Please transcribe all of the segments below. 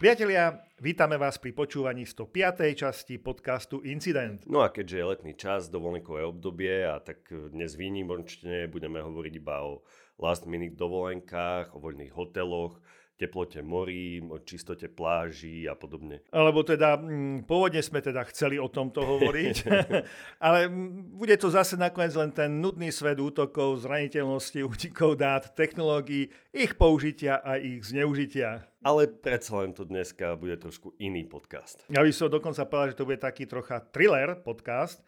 Priatelia, vítame vás pri počúvaní 105. časti podcastu Incident. No a keďže je letný čas, dovolenkové obdobie a tak dnes výnimočne budeme hovoriť iba o last minute dovolenkách, o voľných hoteloch, teplote morí, o čistote pláží a podobne. Alebo teda, m, pôvodne sme teda chceli o tomto hovoriť, ale m, bude to zase nakoniec len ten nudný svet útokov, zraniteľnosti, útikov dát, technológií, ich použitia a ich zneužitia. Ale predsa len to dneska bude trošku iný podcast. Ja by som dokonca povedal, že to bude taký trocha thriller podcast,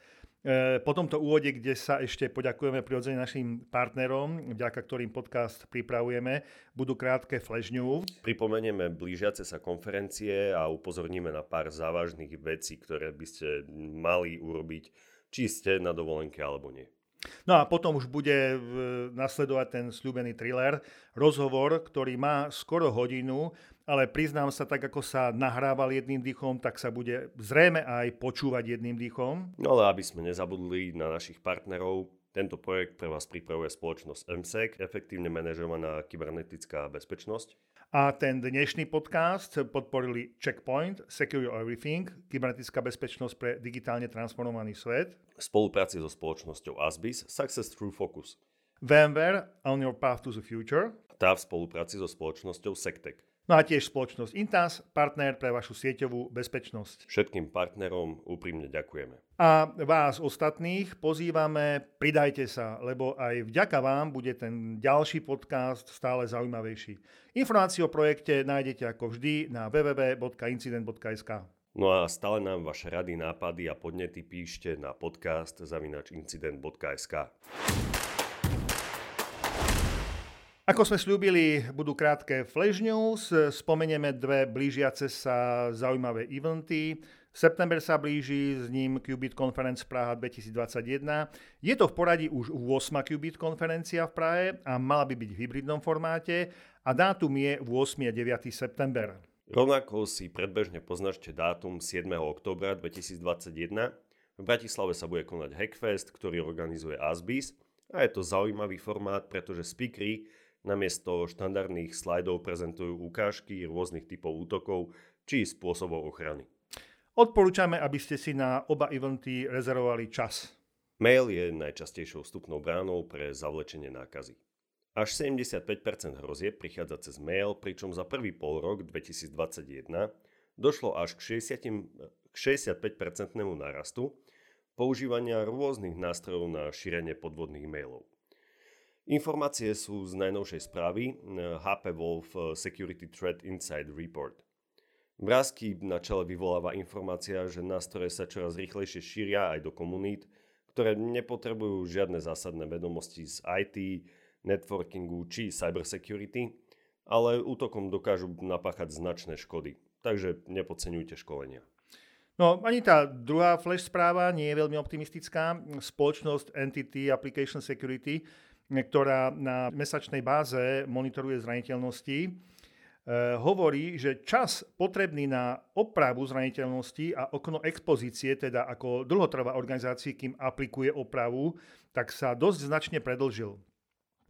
po tomto úvode, kde sa ešte poďakujeme prirodzene našim partnerom, vďaka ktorým podcast pripravujeme, budú krátke flash news. Pripomenieme blížiace sa konferencie a upozorníme na pár závažných vecí, ktoré by ste mali urobiť, či ste na dovolenke alebo nie. No a potom už bude e, nasledovať ten sľúbený thriller, rozhovor, ktorý má skoro hodinu, ale priznám sa, tak ako sa nahrával jedným dýchom, tak sa bude zrejme aj počúvať jedným dýchom. No ale aby sme nezabudli na našich partnerov, tento projekt pre vás pripravuje spoločnosť MSEC, efektívne manažovaná kybernetická bezpečnosť. A ten dnešný podcast podporili Checkpoint, Secure Everything, kybernetická bezpečnosť pre digitálne transformovaný svet. V spolupráci so spoločnosťou Asbis, Success Through Focus. VMware, On Your Path to the Future. Tá v spolupráci so spoločnosťou Sectec. No a tiež spoločnosť Intas, partner pre vašu sieťovú bezpečnosť. Všetkým partnerom úprimne ďakujeme. A vás ostatných pozývame, pridajte sa, lebo aj vďaka vám bude ten ďalší podcast stále zaujímavejší. Informácie o projekte nájdete ako vždy na www.incident.sk. No a stále nám vaše rady, nápady a podnety píšte na podcast zavinačincident.sk. Ako sme slúbili, budú krátke flash news, spomenieme dve blížiace sa zaujímavé eventy. September sa blíži, s ním Qubit Conference Praha 2021. Je to v poradí už 8. Qubit konferencia v Prahe a mala by byť v hybridnom formáte a dátum je 8. a 9. september. Rovnako si predbežne poznačte dátum 7. oktobra 2021. V Bratislave sa bude konať Hackfest, ktorý organizuje Asbis a je to zaujímavý formát, pretože speakery Namiesto štandardných slajdov prezentujú ukážky rôznych typov útokov či spôsobov ochrany. Odporúčame, aby ste si na oba eventy rezervovali čas. Mail je najčastejšou vstupnou bránou pre zavlečenie nákazy. Až 75% hrozie prichádza cez mail, pričom za prvý pol rok 2021 došlo až k, 60, k 65% narastu používania rôznych nástrojov na šírenie podvodných mailov. Informácie sú z najnovšej správy HP eh, Wolf eh, Security Threat Inside Report. Vrázky na čele vyvoláva informácia, že nástroje sa čoraz rýchlejšie šíria aj do komunít, ktoré nepotrebujú žiadne zásadné vedomosti z IT, networkingu či cybersecurity, ale útokom dokážu napáchať značné škody. Takže nepodceňujte školenia. No ani tá druhá flash správa nie je veľmi optimistická. Spoločnosť Entity Application Security ktorá na mesačnej báze monitoruje zraniteľnosti, e, hovorí, že čas potrebný na opravu zraniteľnosti a okno expozície, teda ako dlho trvá organizácii, kým aplikuje opravu, tak sa dosť značne predlžil.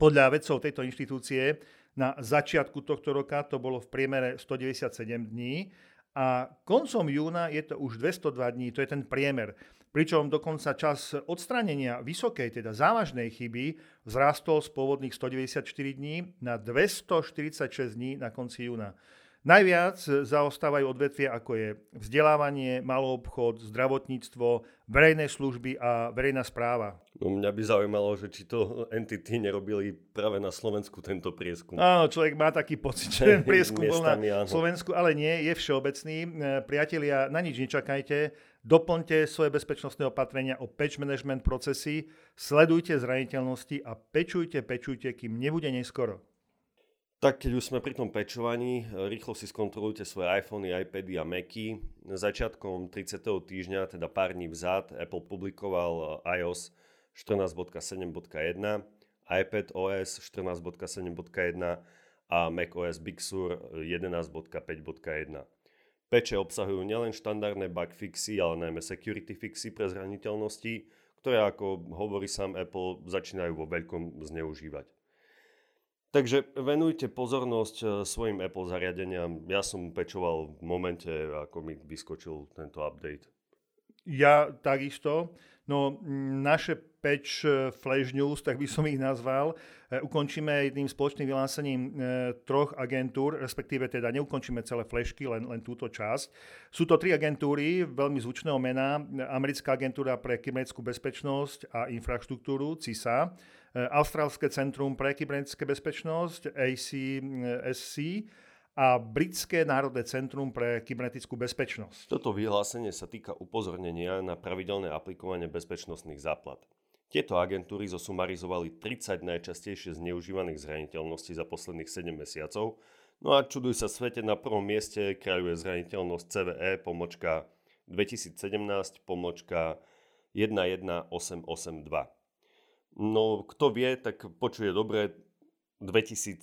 Podľa vedcov tejto inštitúcie na začiatku tohto roka to bolo v priemere 197 dní a koncom júna je to už 202 dní, to je ten priemer. Pričom dokonca čas odstránenia vysokej, teda závažnej chyby vzrastol z pôvodných 194 dní na 246 dní na konci júna. Najviac zaostávajú odvetvia ako je vzdelávanie, maloobchod, zdravotníctvo, verejné služby a verejná správa. No mňa by zaujímalo, že či to entity nerobili práve na Slovensku tento prieskum. Áno, človek má taký pocit, že prieskum bol na Slovensku, ale nie, je všeobecný. E, priatelia, na nič nečakajte, doplňte svoje bezpečnostné opatrenia o patch management procesy, sledujte zraniteľnosti a pečujte, pečujte, kým nebude neskoro. Tak keď už sme pri tom pečovaní, rýchlo si skontrolujte svoje iPhony, iPady a Macy. Začiatkom 30. týždňa, teda pár dní vzad, Apple publikoval iOS 14.7.1, iPad OS 14.7.1 a macOS Big Sur 11.5.1. Peče obsahujú nielen štandardné bug fixy, ale najmä security fixy pre zraniteľnosti, ktoré, ako hovorí sám Apple, začínajú vo veľkom zneužívať. Takže venujte pozornosť e, svojim Apple zariadeniam. Ja som pečoval v momente, ako mi vyskočil tento update. Ja takisto. No naše patch e, Flash News, tak by som ich nazval, e, ukončíme jedným spoločným vyhlásením troch agentúr, respektíve teda neukončíme celé flashky, len, len túto časť. Sú to tri agentúry veľmi zvučného mena. Americká agentúra pre kybernetickú bezpečnosť a infraštruktúru, CISA, Eh, Austrálske centrum pre kybernetické bezpečnosť, ACSC, a Britské národné centrum pre kybernetickú bezpečnosť. Toto vyhlásenie sa týka upozornenia na pravidelné aplikovanie bezpečnostných záplat. Tieto agentúry zosumarizovali 30 najčastejšie zneužívaných zraniteľností za posledných 7 mesiacov, no a čuduj sa svete, na prvom mieste kráľuje zraniteľnosť CVE pomočka 2017 pomočka 11882. No, kto vie, tak počuje dobre 2017.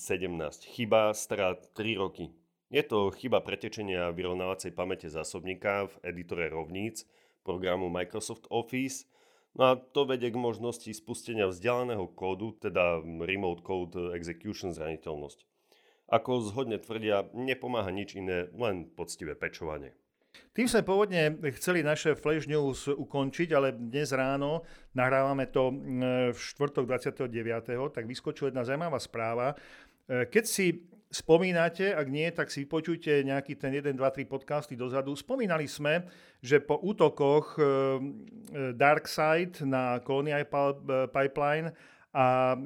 Chyba stará 3 roky. Je to chyba pretečenia vyrovnávacej pamäte zásobníka v editore rovníc programu Microsoft Office. No a to vedie k možnosti spustenia vzdialeného kódu, teda Remote Code Execution zraniteľnosť. Ako zhodne tvrdia, nepomáha nič iné, len poctivé pečovanie. Tým sme pôvodne chceli naše Flash News ukončiť, ale dnes ráno, nahrávame to v štvrtok 29., tak vyskočila jedna zaujímavá správa. E, keď si spomínate, ak nie, tak si počujte nejaký ten 1, 2, 3 podcasty dozadu. Spomínali sme, že po útokoch e, e, Darkside na Colonial Pipeline a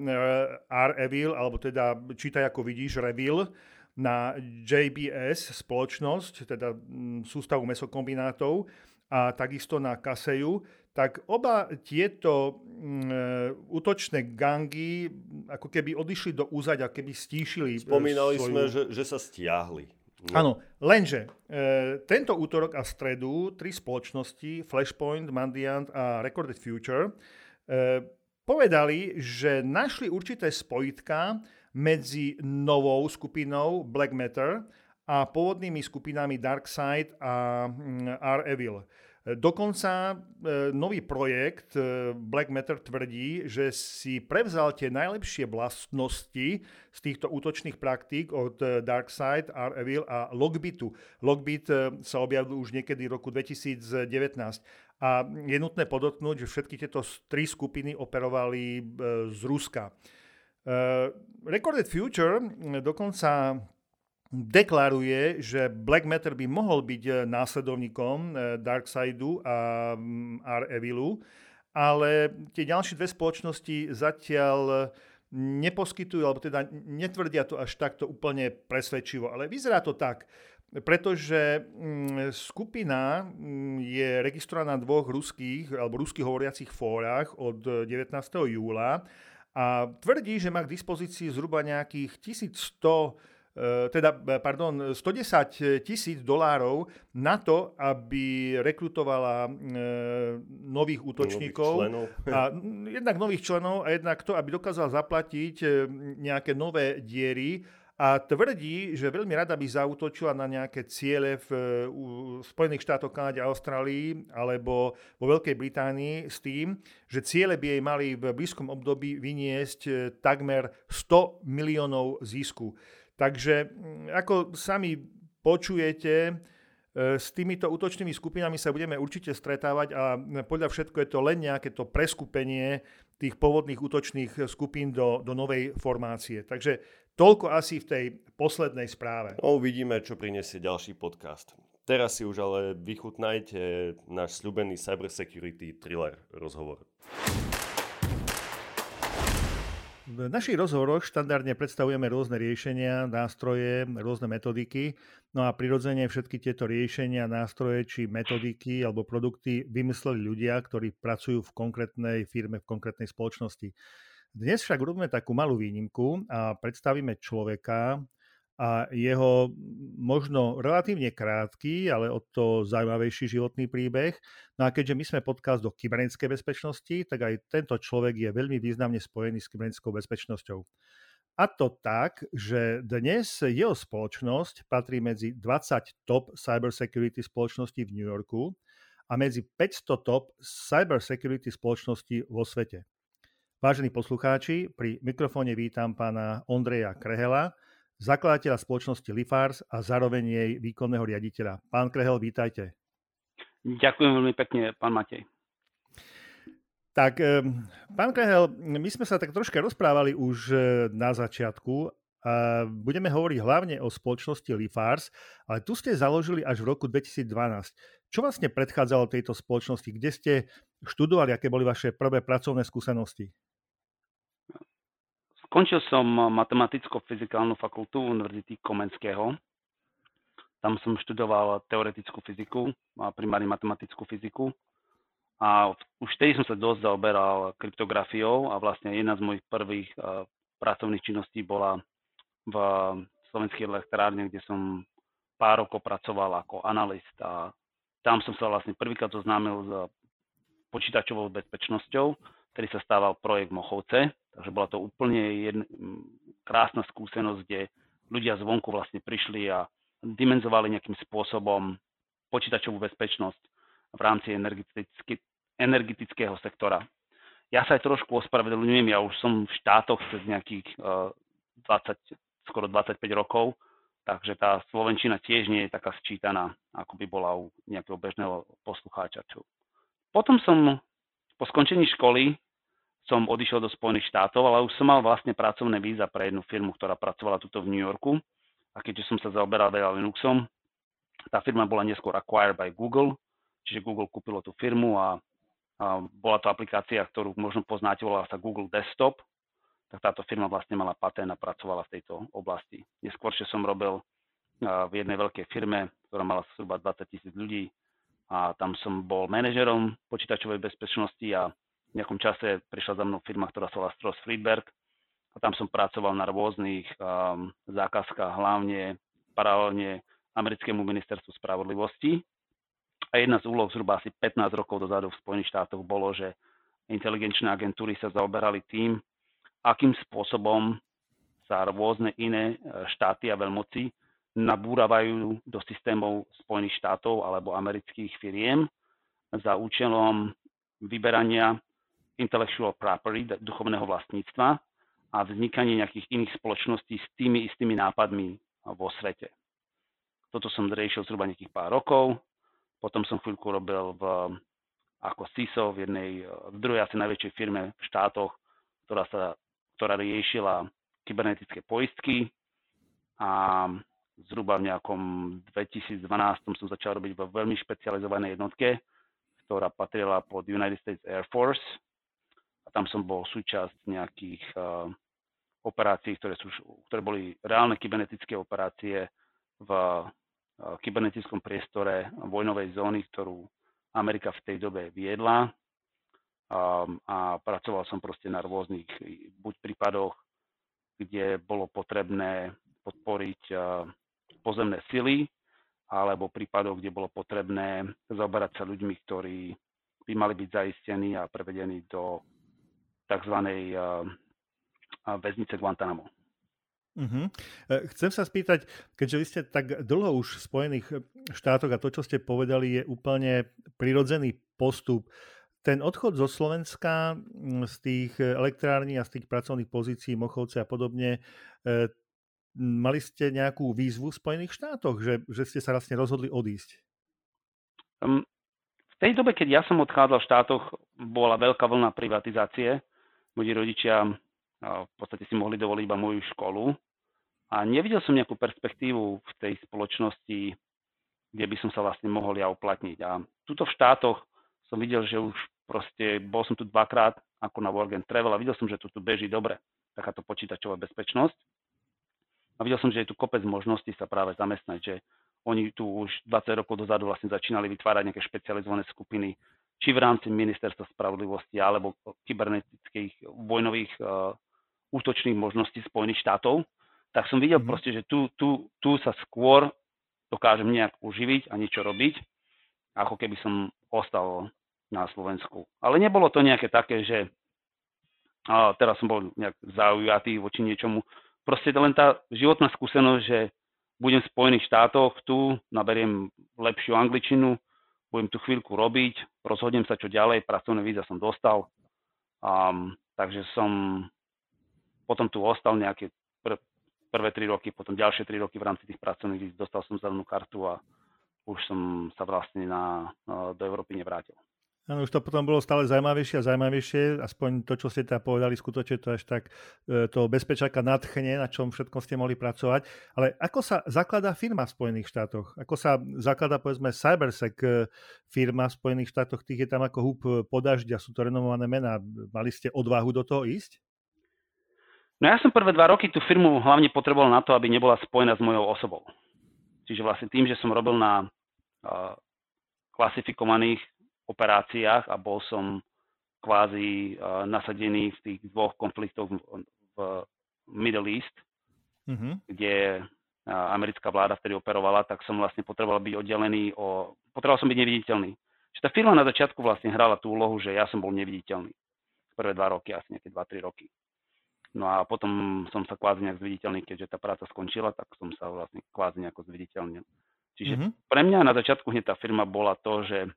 R-Evil, alebo teda čítaj ako vidíš, Revil, na JBS spoločnosť, teda mm, sústavu mesokombinátov a takisto na Kaseju, tak oba tieto mm, útočné gangy ako keby odišli do úzaď a keby stíšili e, Spomínali svoju... sme, že, že sa stiahli. No. Áno, lenže e, tento útorok a stredu tri spoločnosti, Flashpoint, Mandiant a Recorded Future, e, povedali, že našli určité spojitka medzi novou skupinou Black Matter a pôvodnými skupinami Darkseid a mm, R-Evil. Dokonca e, nový projekt e, Black Matter tvrdí, že si prevzal tie najlepšie vlastnosti z týchto útočných praktík od e, Darkseid, R-Evil a Logbitu. Logbit sa objavil už niekedy v roku 2019. A je nutné podotknúť, že všetky tieto tri skupiny operovali z Ruska. Recorded Future dokonca deklaruje, že Black Matter by mohol byť eh, následovníkom eh, Darksideu a hm, R-Evilu, ale tie ďalšie dve spoločnosti zatiaľ neposkytujú, alebo teda netvrdia to až takto úplne presvedčivo. Ale vyzerá to tak, pretože hm, skupina je registrovaná na dvoch ruských alebo ruských hovoriacich fórach od 19. júla a tvrdí, že má k dispozícii zhruba nejakých 1100 e, teda, e, pardon, 110 tisíc dolárov na to, aby rekrutovala e, nových útočníkov. Nových a jednak nových členov a jednak to, aby dokázala zaplatiť nejaké nové diery a tvrdí, že veľmi rada by zautočila na nejaké ciele v, Spojených štátoch, Kanáde a Austrálii alebo vo Veľkej Británii s tým, že ciele by jej mali v blízkom období vyniesť takmer 100 miliónov zisku. Takže ako sami počujete, e, s týmito útočnými skupinami sa budeme určite stretávať a podľa všetko je to len nejaké to preskupenie tých pôvodných útočných skupín do, do novej formácie. Takže Toľko asi v tej poslednej správe. No, uvidíme, čo prinesie ďalší podcast. Teraz si už ale vychutnajte náš sľubený cybersecurity thriller rozhovor. V našich rozhovoroch štandardne predstavujeme rôzne riešenia, nástroje, rôzne metodiky. No a prirodzene všetky tieto riešenia, nástroje či metodiky alebo produkty vymysleli ľudia, ktorí pracujú v konkrétnej firme, v konkrétnej spoločnosti. Dnes však robíme takú malú výnimku a predstavíme človeka a jeho možno relatívne krátky, ale o to zaujímavejší životný príbeh. No a keďže my sme podcast do kybernetickej bezpečnosti, tak aj tento človek je veľmi významne spojený s kybernetickou bezpečnosťou. A to tak, že dnes jeho spoločnosť patrí medzi 20 top cybersecurity spoločností v New Yorku a medzi 500 top cybersecurity spoločností vo svete. Vážení poslucháči, pri mikrofóne vítam pána Ondreja Krehela, zakladateľa spoločnosti Lifars a zároveň jej výkonného riaditeľa. Pán Krehel, vítajte. Ďakujem veľmi pekne, pán Matej. Tak, pán Krehel, my sme sa tak troška rozprávali už e, na začiatku a budeme hovoriť hlavne o spoločnosti Lifars, ale tu ste založili až v roku 2012. Čo vlastne predchádzalo tejto spoločnosti? Kde ste študovali? Aké boli vaše prvé pracovné skúsenosti? Skončil som matematicko-fyzikálnu fakultu Univerzity Komenského. Tam som študoval teoretickú fyziku, primárne matematickú fyziku. A už vtedy som sa dosť zaoberal kryptografiou a vlastne jedna z mojich prvých pracovných činností bola v slovenskej elektrárne, kde som pár rokov pracoval ako analyst a tam som sa vlastne prvýkrát zoznámil s počítačovou bezpečnosťou ktorý sa stával projekt Mochovce, takže bola to úplne jedna krásna skúsenosť, kde ľudia zvonku vlastne prišli a dimenzovali nejakým spôsobom počítačovú bezpečnosť v rámci energeticky, energetického sektora. Ja sa aj trošku ospravedlňujem, ja už som v štátoch cez nejakých uh, eh, 20, skoro 25 rokov, takže tá Slovenčina tiež nie je taká sčítaná, ako by bola u nejakého bežného poslucháča. Potom som po skončení školy som odišiel do Spojených štátov, ale už som mal vlastne pracovné víza pre jednu firmu, ktorá pracovala tuto v New Yorku. A keďže som sa zaoberal veľa Linuxom, tá firma bola neskôr acquired by Google, čiže Google kúpilo tú firmu a, a bola to aplikácia, ktorú možno poznáte, volala sa Google Desktop, tak táto firma vlastne mala patent a pracovala v tejto oblasti. Neskôršie som robil v jednej veľkej firme, ktorá mala zhruba 20 tisíc ľudí a tam som bol manažerom počítačovej bezpečnosti a v nejakom čase prišla za mnou firma, ktorá sa volá Stross Friedberg a tam som pracoval na rôznych um, zákazkách, hlavne paralelne americkému ministerstvu spravodlivosti. A jedna z úloh zhruba asi 15 rokov dozadu v Spojených štátoch bolo, že inteligenčné agentúry sa zaoberali tým, akým spôsobom sa rôzne iné e, štáty a veľmoci nabúravajú do systémov Spojených štátov alebo amerických firiem za účelom vyberania intellectual property, duchovného vlastníctva a vznikanie nejakých iných spoločností s tými istými nápadmi vo svete. Toto som riešil zhruba nejakých pár rokov, potom som chvíľku robil v, ako CISO v jednej, v druhej asi najväčšej firme v štátoch, ktorá, sa, ktorá riešila kybernetické poistky a zhruba v nejakom 2012 som začal robiť vo veľmi špecializovanej jednotke, ktorá patrila pod United States Air Force. A tam som bol súčasť nejakých uh, operácií, ktoré, sú, ktoré boli reálne kybernetické operácie v uh, kybernetickom priestore vojnovej zóny, ktorú Amerika v tej dobe viedla. Um, a pracoval som proste na rôznych buď prípadoch, kde bolo potrebné podporiť uh, pozemné sily, alebo prípadov, kde bolo potrebné zaoberať sa ľuďmi, ktorí by mali byť zaistení a prevedení do tzv. väznice Guantanamo. Uh-huh. Chcem sa spýtať, keďže vy ste tak dlho už v Spojených štátoch a to, čo ste povedali, je úplne prirodzený postup. Ten odchod zo Slovenska z tých elektrární a z tých pracovných pozícií, Mochovce a podobne, mali ste nejakú výzvu v Spojených štátoch, že, že ste sa vlastne rozhodli odísť? Um, v tej dobe, keď ja som odchádzal v štátoch, bola veľká vlna privatizácie. Moji rodičia v podstate si mohli dovoliť iba moju školu a nevidel som nejakú perspektívu v tej spoločnosti, kde by som sa vlastne mohol ja uplatniť. A tuto v štátoch som videl, že už proste, bol som tu dvakrát ako na work and travel a videl som, že tu, tu beží dobre takáto počítačová bezpečnosť a videl som, že je tu kopec možností sa práve zamestnať, že oni tu už 20 rokov dozadu vlastne začínali vytvárať nejaké špecializované skupiny, či v rámci ministerstva spravodlivosti alebo kybernetických vojnových uh, útočných možností Spojených štátov, tak som videl mm. proste, že tu, tu, tu sa skôr dokážem nejak uživiť a niečo robiť, ako keby som ostal na Slovensku. Ale nebolo to nejaké také, že a teraz som bol nejak zaujatý voči niečomu, proste len tá životná skúsenosť, že budem v Spojených štátoch, tu naberiem lepšiu angličinu, budem tu chvíľku robiť, rozhodnem sa čo ďalej, pracovné víza som dostal. Um, takže som potom tu ostal nejaké pr- prvé tri roky, potom ďalšie tri roky v rámci tých pracovných víz, dostal som zelenú kartu a už som sa vlastne na, do Európy nevrátil. Áno, už to potom bolo stále zaujímavejšie a zaujímavejšie, aspoň to, čo ste teda povedali, skutočne to až tak e, to bezpečáka nadchne, na čom všetko ste mohli pracovať. Ale ako sa zakladá firma v Spojených štátoch? Ako sa zakladá, povedzme, Cybersec e, firma v Spojených štátoch? Tých je tam ako húb podažďa, sú to renomované mená. Mali ste odvahu do toho ísť? No ja som prvé dva roky tú firmu hlavne potreboval na to, aby nebola spojená s mojou osobou. Čiže vlastne tým, že som robil na uh, klasifikovaných operáciách a bol som kvázi uh, nasadený v tých dvoch konfliktoch v, v Middle East, mm-hmm. kde uh, americká vláda vtedy operovala, tak som vlastne potreboval byť oddelený o... Potreboval som byť neviditeľný. Čiže tá firma na začiatku vlastne hrala tú úlohu, že ja som bol neviditeľný. Prvé dva roky, asi nejaké 2-3 roky. No a potom som sa kvázi nejak zviditeľný, keďže tá práca skončila, tak som sa vlastne kvázi nejako zviditeľnil. Čiže mm-hmm. pre mňa na začiatku hneď tá firma bola to, že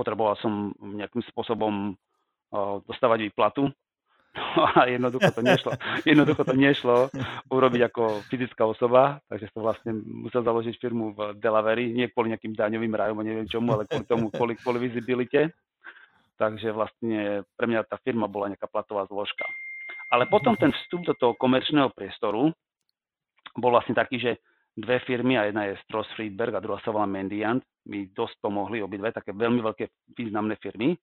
potreboval som nejakým spôsobom uh, dostávať výplatu. No a jednoducho to nešlo. Jednoducho to nešlo urobiť ako fyzická osoba, takže som vlastne musel založiť firmu v Delaware, nie kvôli nejakým daňovým rajom neviem čomu, ale kvôli tomu, kvôli, kvôli visibilite. Takže vlastne pre mňa tá firma bola nejaká platová zložka. Ale potom ten vstup do toho komerčného priestoru bol vlastne taký, že dve firmy, a jedna je Stross Friedberg a druhá sa volá Mendiant, mi dosť pomohli obidve, také veľmi veľké významné firmy.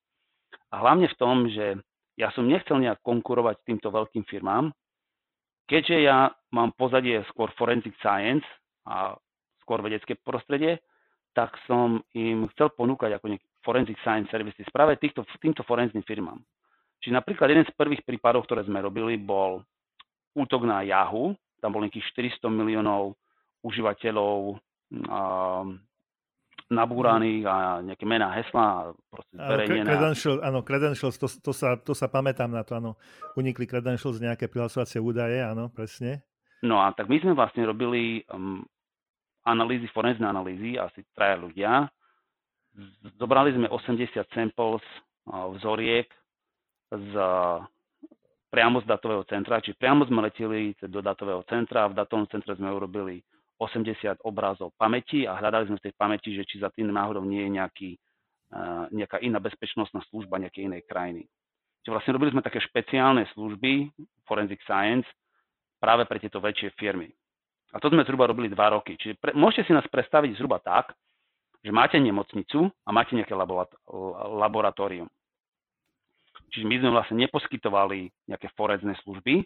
A hlavne v tom, že ja som nechcel nejak konkurovať týmto veľkým firmám, keďže ja mám pozadie skôr forensic science a skôr vedecké prostredie, tak som im chcel ponúkať ako forensic science services práve týchto, týmto forenzním firmám. Čiže napríklad jeden z prvých prípadov, ktoré sme robili, bol útok na Yahoo. Tam bol nejakých 400 miliónov užívateľov nabúraných a nejaké mená, hesla zverejnené. Credentials, áno, credentials, to, to, sa, to sa pamätám na to, áno. Unikli credentials nejaké prihlasovacie údaje, áno, presne. No a tak my sme vlastne robili um, analýzy, forenzné analýzy, asi traja ľudia. Zobrali sme 80 samples uh, vzoriek z, priamo z datového centra, či priamo sme leteli do datového centra a v datovom centre sme urobili 80 obrázov pamäti a hľadali sme v tej pamäti, že či za tým náhodou nie je nejaký, nejaká iná bezpečnostná služba nejakej inej krajiny. Čiže vlastne robili sme také špeciálne služby, Forensic Science, práve pre tieto väčšie firmy. A to sme zhruba robili dva roky. Čiže pre, môžete si nás predstaviť zhruba tak, že máte nemocnicu a máte nejaké laboratórium. Čiže my sme vlastne neposkytovali nejaké forenzné služby,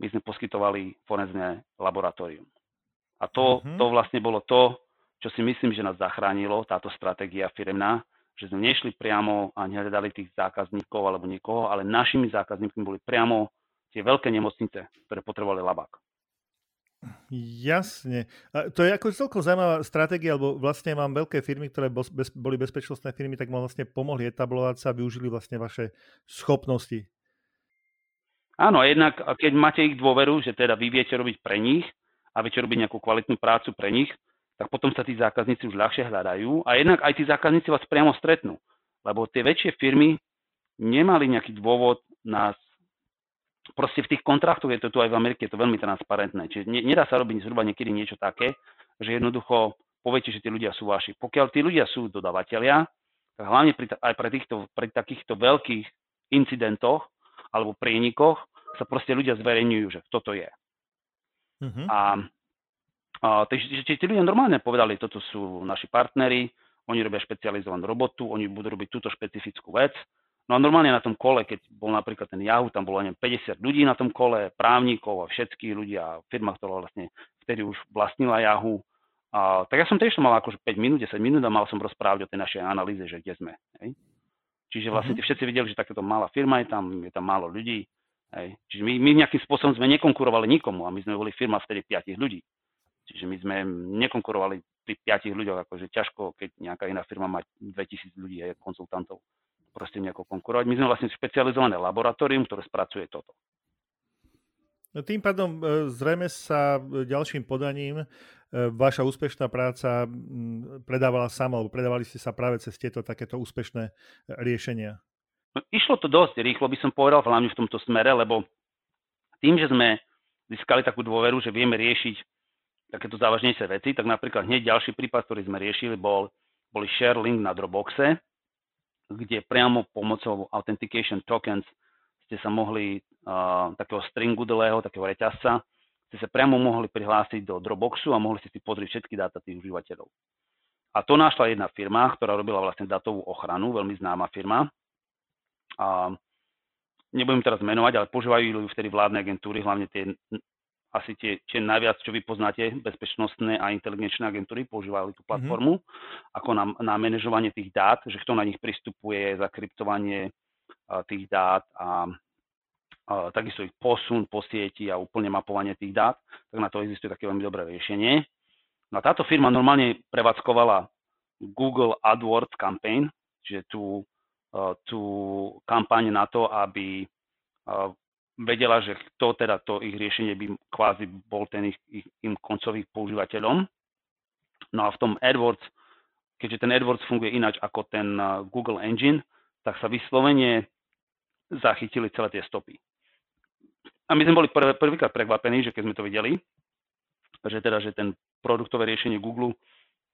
my sme poskytovali forenzné laboratórium. A to, mm-hmm. to vlastne bolo to, čo si myslím, že nás zachránilo, táto stratégia firemná, že sme nešli priamo a nehľadali tých zákazníkov alebo niekoho, ale našimi zákazníkmi boli priamo tie veľké nemocnice, ktoré potrebovali labák. Jasne. A to je ako celkom zaujímavá stratégia, lebo vlastne mám veľké firmy, ktoré bez, boli bezpečnostné firmy, tak vám vlastne pomohli etablovať sa a využili vlastne vaše schopnosti. Áno, jednak keď máte ich dôveru, že teda vy viete robiť pre nich a viete robiť nejakú kvalitnú prácu pre nich, tak potom sa tí zákazníci už ľahšie hľadajú a jednak aj tí zákazníci vás priamo stretnú. Lebo tie väčšie firmy nemali nejaký dôvod nás proste v tých kontraktoch je to tu aj v Amerike, je to veľmi transparentné. Čiže ne, nedá sa robiť zhruba niekedy niečo také, že jednoducho poviete, že tí ľudia sú vaši. Pokiaľ tí ľudia sú dodavatelia, tak hlavne pri, aj pre, týchto, pri takýchto veľkých incidentoch alebo prienikoch sa proste ľudia zverejňujú, že toto je. Mm-hmm. A, a takže tí ľudia normálne povedali, toto sú naši partnery, oni robia špecializovanú robotu, oni budú robiť túto špecifickú vec, No a normálne na tom kole, keď bol napríklad ten Yahoo, tam bolo neviem, 50 ľudí na tom kole, právnikov a všetky ľudia, firma, ktorá vlastne vtedy už vlastnila Yahoo. A, tak ja som tiež mal akože 5 minút, 10 minút a mal som rozprávať o tej našej analýze, že kde sme. Hej. Čiže vlastne mm-hmm. všetci videli, že takéto malá firma je tam, je tam málo ľudí. Hej. Čiže my, my nejakým spôsobom sme nekonkurovali nikomu a my sme boli firma vtedy 5 ľudí. Čiže my sme nekonkurovali pri 5 ľuďoch, akože ťažko, keď nejaká iná firma má 2000 ľudí a konzultantov proste nejako konkurovať. My sme vlastne špecializované laboratórium, ktoré spracuje toto. No tým pádom e, zrejme sa ďalším podaním e, vaša úspešná práca predávala sama, alebo predávali ste sa práve cez tieto takéto úspešné riešenia. No, išlo to dosť rýchlo, by som povedal, hlavne v tomto smere, lebo tým, že sme získali takú dôveru, že vieme riešiť takéto závažnejšie veci, tak napríklad hneď ďalší prípad, ktorý sme riešili, bol, boli share link na Dropboxe, kde priamo pomocou authentication tokens ste sa mohli uh, takého stringu dlhého, takého reťazca, ste sa priamo mohli prihlásiť do Dropboxu a mohli ste si pozrieť všetky dáta tých užívateľov. A to našla jedna firma, ktorá robila vlastne datovú ochranu, veľmi známa firma. A nebudem teraz menovať, ale používajú ju vtedy vládne agentúry, hlavne tie asi tie, tie najviac, čo vy poznáte, bezpečnostné a inteligenčné agentúry používajú tú mhm. platformu mm-hmm. ako na, na manažovanie tých dát, že kto na nich pristupuje, zakryptovanie uh, tých dát a uh, takisto ich posun po sieti a úplne mapovanie tých dát, tak na to existuje také veľmi dobré riešenie. No a táto firma normálne prevádzkovala Google AdWords campaign, čiže tú, tú kampaň na to, aby uh, vedela, že to teda to ich riešenie by kvázi bol ten ich, ich, im koncovým používateľom. No a v tom AdWords, keďže ten AdWords funguje ináč ako ten uh, Google Engine, tak sa vyslovene zachytili celé tie stopy. A my sme boli prv, prvýkrát prekvapení, že keď sme to videli, že teda, že ten produktové riešenie Google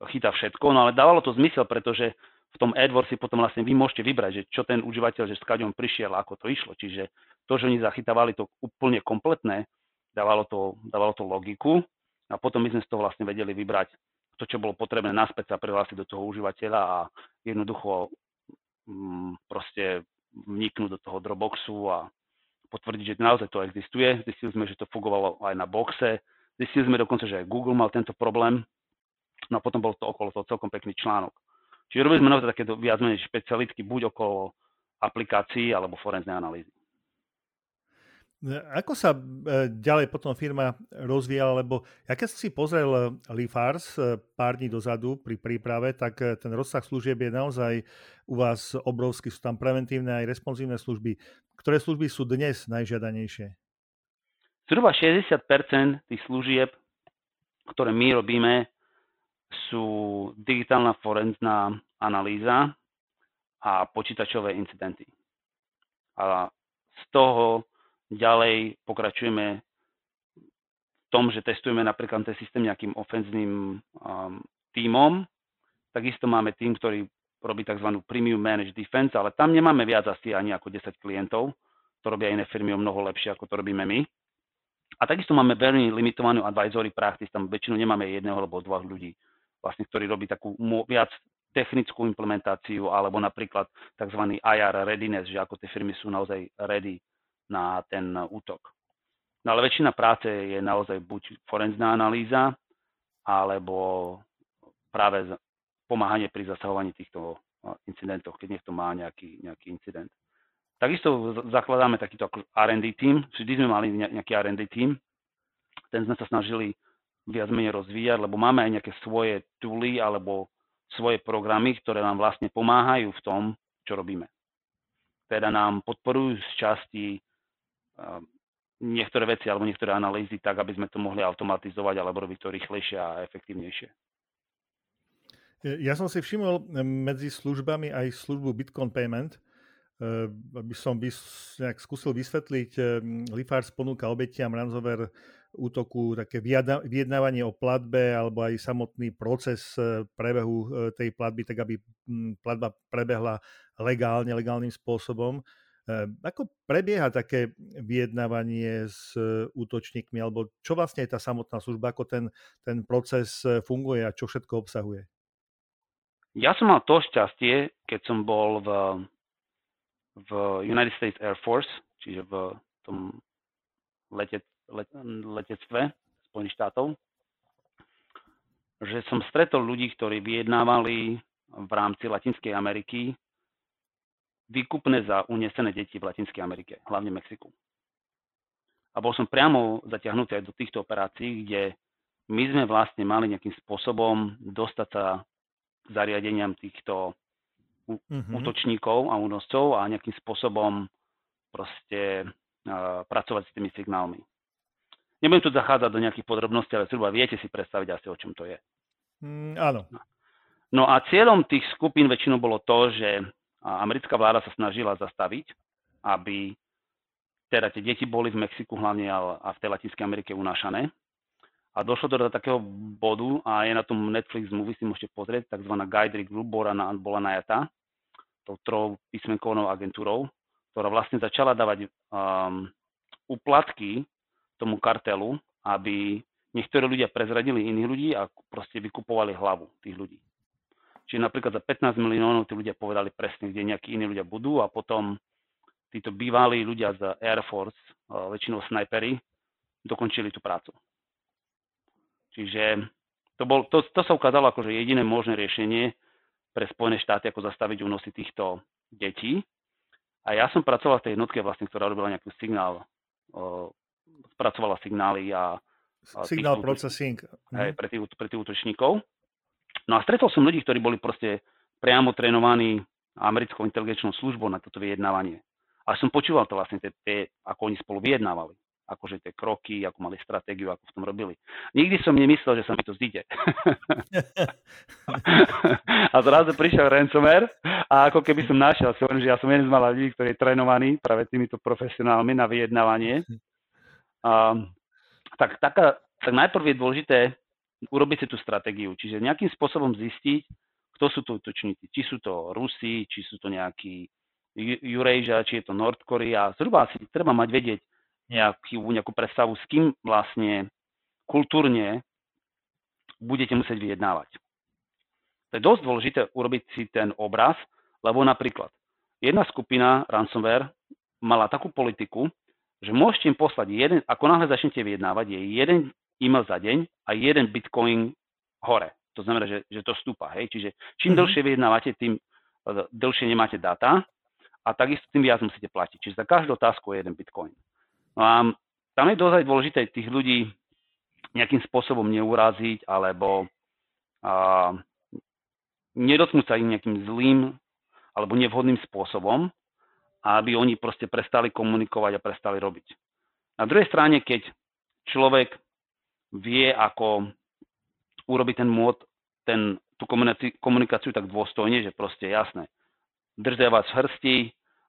chytá všetko, no ale dávalo to zmysel, pretože v tom AdWords si potom vlastne vy môžete vybrať, že čo ten užívateľ, že s on prišiel, ako to išlo. Čiže to, že oni zachytávali to úplne kompletné, dávalo to, dávalo to logiku a potom my sme z toho vlastne vedeli vybrať to, čo bolo potrebné naspäť sa prihlásiť do toho užívateľa a jednoducho mm, proste vniknúť do toho Dropboxu a potvrdiť, že naozaj to existuje. Zistili sme, že to fungovalo aj na boxe. Zistili sme dokonca, že aj Google mal tento problém. No a potom bol to okolo toho celkom pekný článok. Čiže robili sme naozaj takéto viac menej špecialitky buď okolo aplikácií alebo forenznej analýzy. Ako sa e, ďalej potom firma rozvíjala, lebo ja keď som si pozrel e, Lifars e, pár dní dozadu pri príprave, tak ten rozsah služieb je naozaj u vás obrovský. Sú tam preventívne aj responsívne služby. Ktoré služby sú dnes najžiadanejšie? Zhruba 60% tých služieb, ktoré my robíme, sú digitálna forenzná analýza a počítačové incidenty. A z toho ďalej pokračujeme v tom, že testujeme napríklad ten systém nejakým ofenzným um, tímom. Takisto máme tým, ktorý robí tzv. Premium Managed Defense, ale tam nemáme viac asi ani ako 10 klientov. To robia iné firmy o mnoho lepšie, ako to robíme my. A takisto máme veľmi limitovanú advisory practice, tam väčšinou nemáme jedného alebo dvoch ľudí vlastne, ktorý robí takú viac technickú implementáciu alebo napríklad tzv. IR readiness, že ako tie firmy sú naozaj ready na ten útok. No ale väčšina práce je naozaj buď forenzná analýza, alebo práve pomáhanie pri zasahovaní týchto incidentov, keď niekto má nejaký, nejaký incident. Takisto zakladáme takýto R&D team, vždy sme mali nejaký R&D team, ten sme sa snažili viac menej rozvíjať, lebo máme aj nejaké svoje tooly alebo svoje programy, ktoré nám vlastne pomáhajú v tom, čo robíme. Teda nám podporujú z časti niektoré veci alebo niektoré analýzy tak, aby sme to mohli automatizovať alebo robiť to rýchlejšie a efektívnejšie. Ja som si všimol medzi službami aj službu Bitcoin Payment, aby som vys- nejak skúsil vysvetliť. Lifars ponúka obetiam ransomware útoku také vyjednávanie o platbe alebo aj samotný proces e, prebehu e, tej platby, tak aby platba prebehla legálne, legálnym spôsobom. E, ako prebieha také vyjednávanie s útočníkmi, alebo čo vlastne je tá samotná služba, ako ten, ten proces funguje a čo všetko obsahuje? Ja som mal to šťastie, keď som bol v, v United States Air Force, čiže v tom lete, letectve Spojených štátov, že som stretol ľudí, ktorí vyjednávali v rámci Latinskej Ameriky výkupné za unesené deti v Latinskej Amerike, hlavne Mexiku. A bol som priamo zaťahnutý aj do týchto operácií, kde my sme vlastne mali nejakým spôsobom dostať sa k zariadeniam týchto mm-hmm. útočníkov a únoscov a nejakým spôsobom proste uh, pracovať s tými signálmi. Nebudem tu zachádzať do nejakých podrobností, ale zhruba viete si predstaviť asi, o čom to je. Mm, áno. No a cieľom tých skupín väčšinou bolo to, že americká vláda sa snažila zastaviť, aby teda tie deti boli v Mexiku hlavne a v tej Latinskej Amerike unášané. A došlo to do takého bodu a je na tom Netflix movie, si môžete pozrieť, tzv. Guide Group bola, na, bola najatá tou trou písmenkovnou agentúrou, ktorá vlastne začala dávať um, uplatky tomu kartelu, aby niektorí ľudia prezradili iných ľudí a proste vykupovali hlavu tých ľudí. Čiže napríklad za 15 miliónov tí ľudia povedali presne, kde nejakí iní ľudia budú a potom títo bývalí ľudia z Air Force, väčšinou snajpery, dokončili tú prácu. Čiže to, bol, to, to sa ukázalo ako že jediné možné riešenie pre Spojené štáty, ako zastaviť únosy týchto detí. A ja som pracoval v tej jednotke, vlastne, ktorá robila nejaký signál, o, spracovala signály a... Signál processing. Hej, mhm. pre, tých, pre tých útočníkov. No a stretol som ľudí, ktorí boli proste priamo trénovaní americkou inteligenčnou službou na toto vyjednávanie. A som počúval to vlastne, tie, tie, ako oni spolu vyjednávali akože tie kroky, ako mali stratégiu, ako v tom robili. Nikdy som nemyslel, že sa mi to zíde. a zrazu prišiel ransomware a ako keby som našiel, si že ja som jeden z malých ľudí, ktorý je trénovaný práve týmito profesionálmi na vyjednávanie. A, tak, taká, tak najprv je dôležité urobiť si tú stratégiu, čiže nejakým spôsobom zistiť, kto sú to útočníci, či sú to Rusi, či sú to nejakí Eurasia, či je to Nord Korea. Zhruba si treba mať vedieť, nejakú, nejakú predstavu, s kým vlastne kultúrne budete musieť vyjednávať. To je dosť dôležité urobiť si ten obraz, lebo napríklad jedna skupina ransomware mala takú politiku, že môžete im poslať jeden, ako náhle začnete vyjednávať, je jeden e-mail za deň a jeden bitcoin hore. To znamená, že, že to stúpa. Hej? Čiže čím mm-hmm. dlhšie vyjednávate, tým eh, dlhšie nemáte dáta a takisto tým viac musíte platiť. Čiže za každú otázku je jeden bitcoin. No a tam je dosť dôležité tých ľudí nejakým spôsobom neuraziť alebo a, nedotknúť sa im nejakým zlým alebo nevhodným spôsobom, aby oni proste prestali komunikovať a prestali robiť. Na druhej strane, keď človek vie, ako urobiť ten mód, ten, tú komunikáciu, tak dôstojne, že proste jasné, držia vás v hrsti,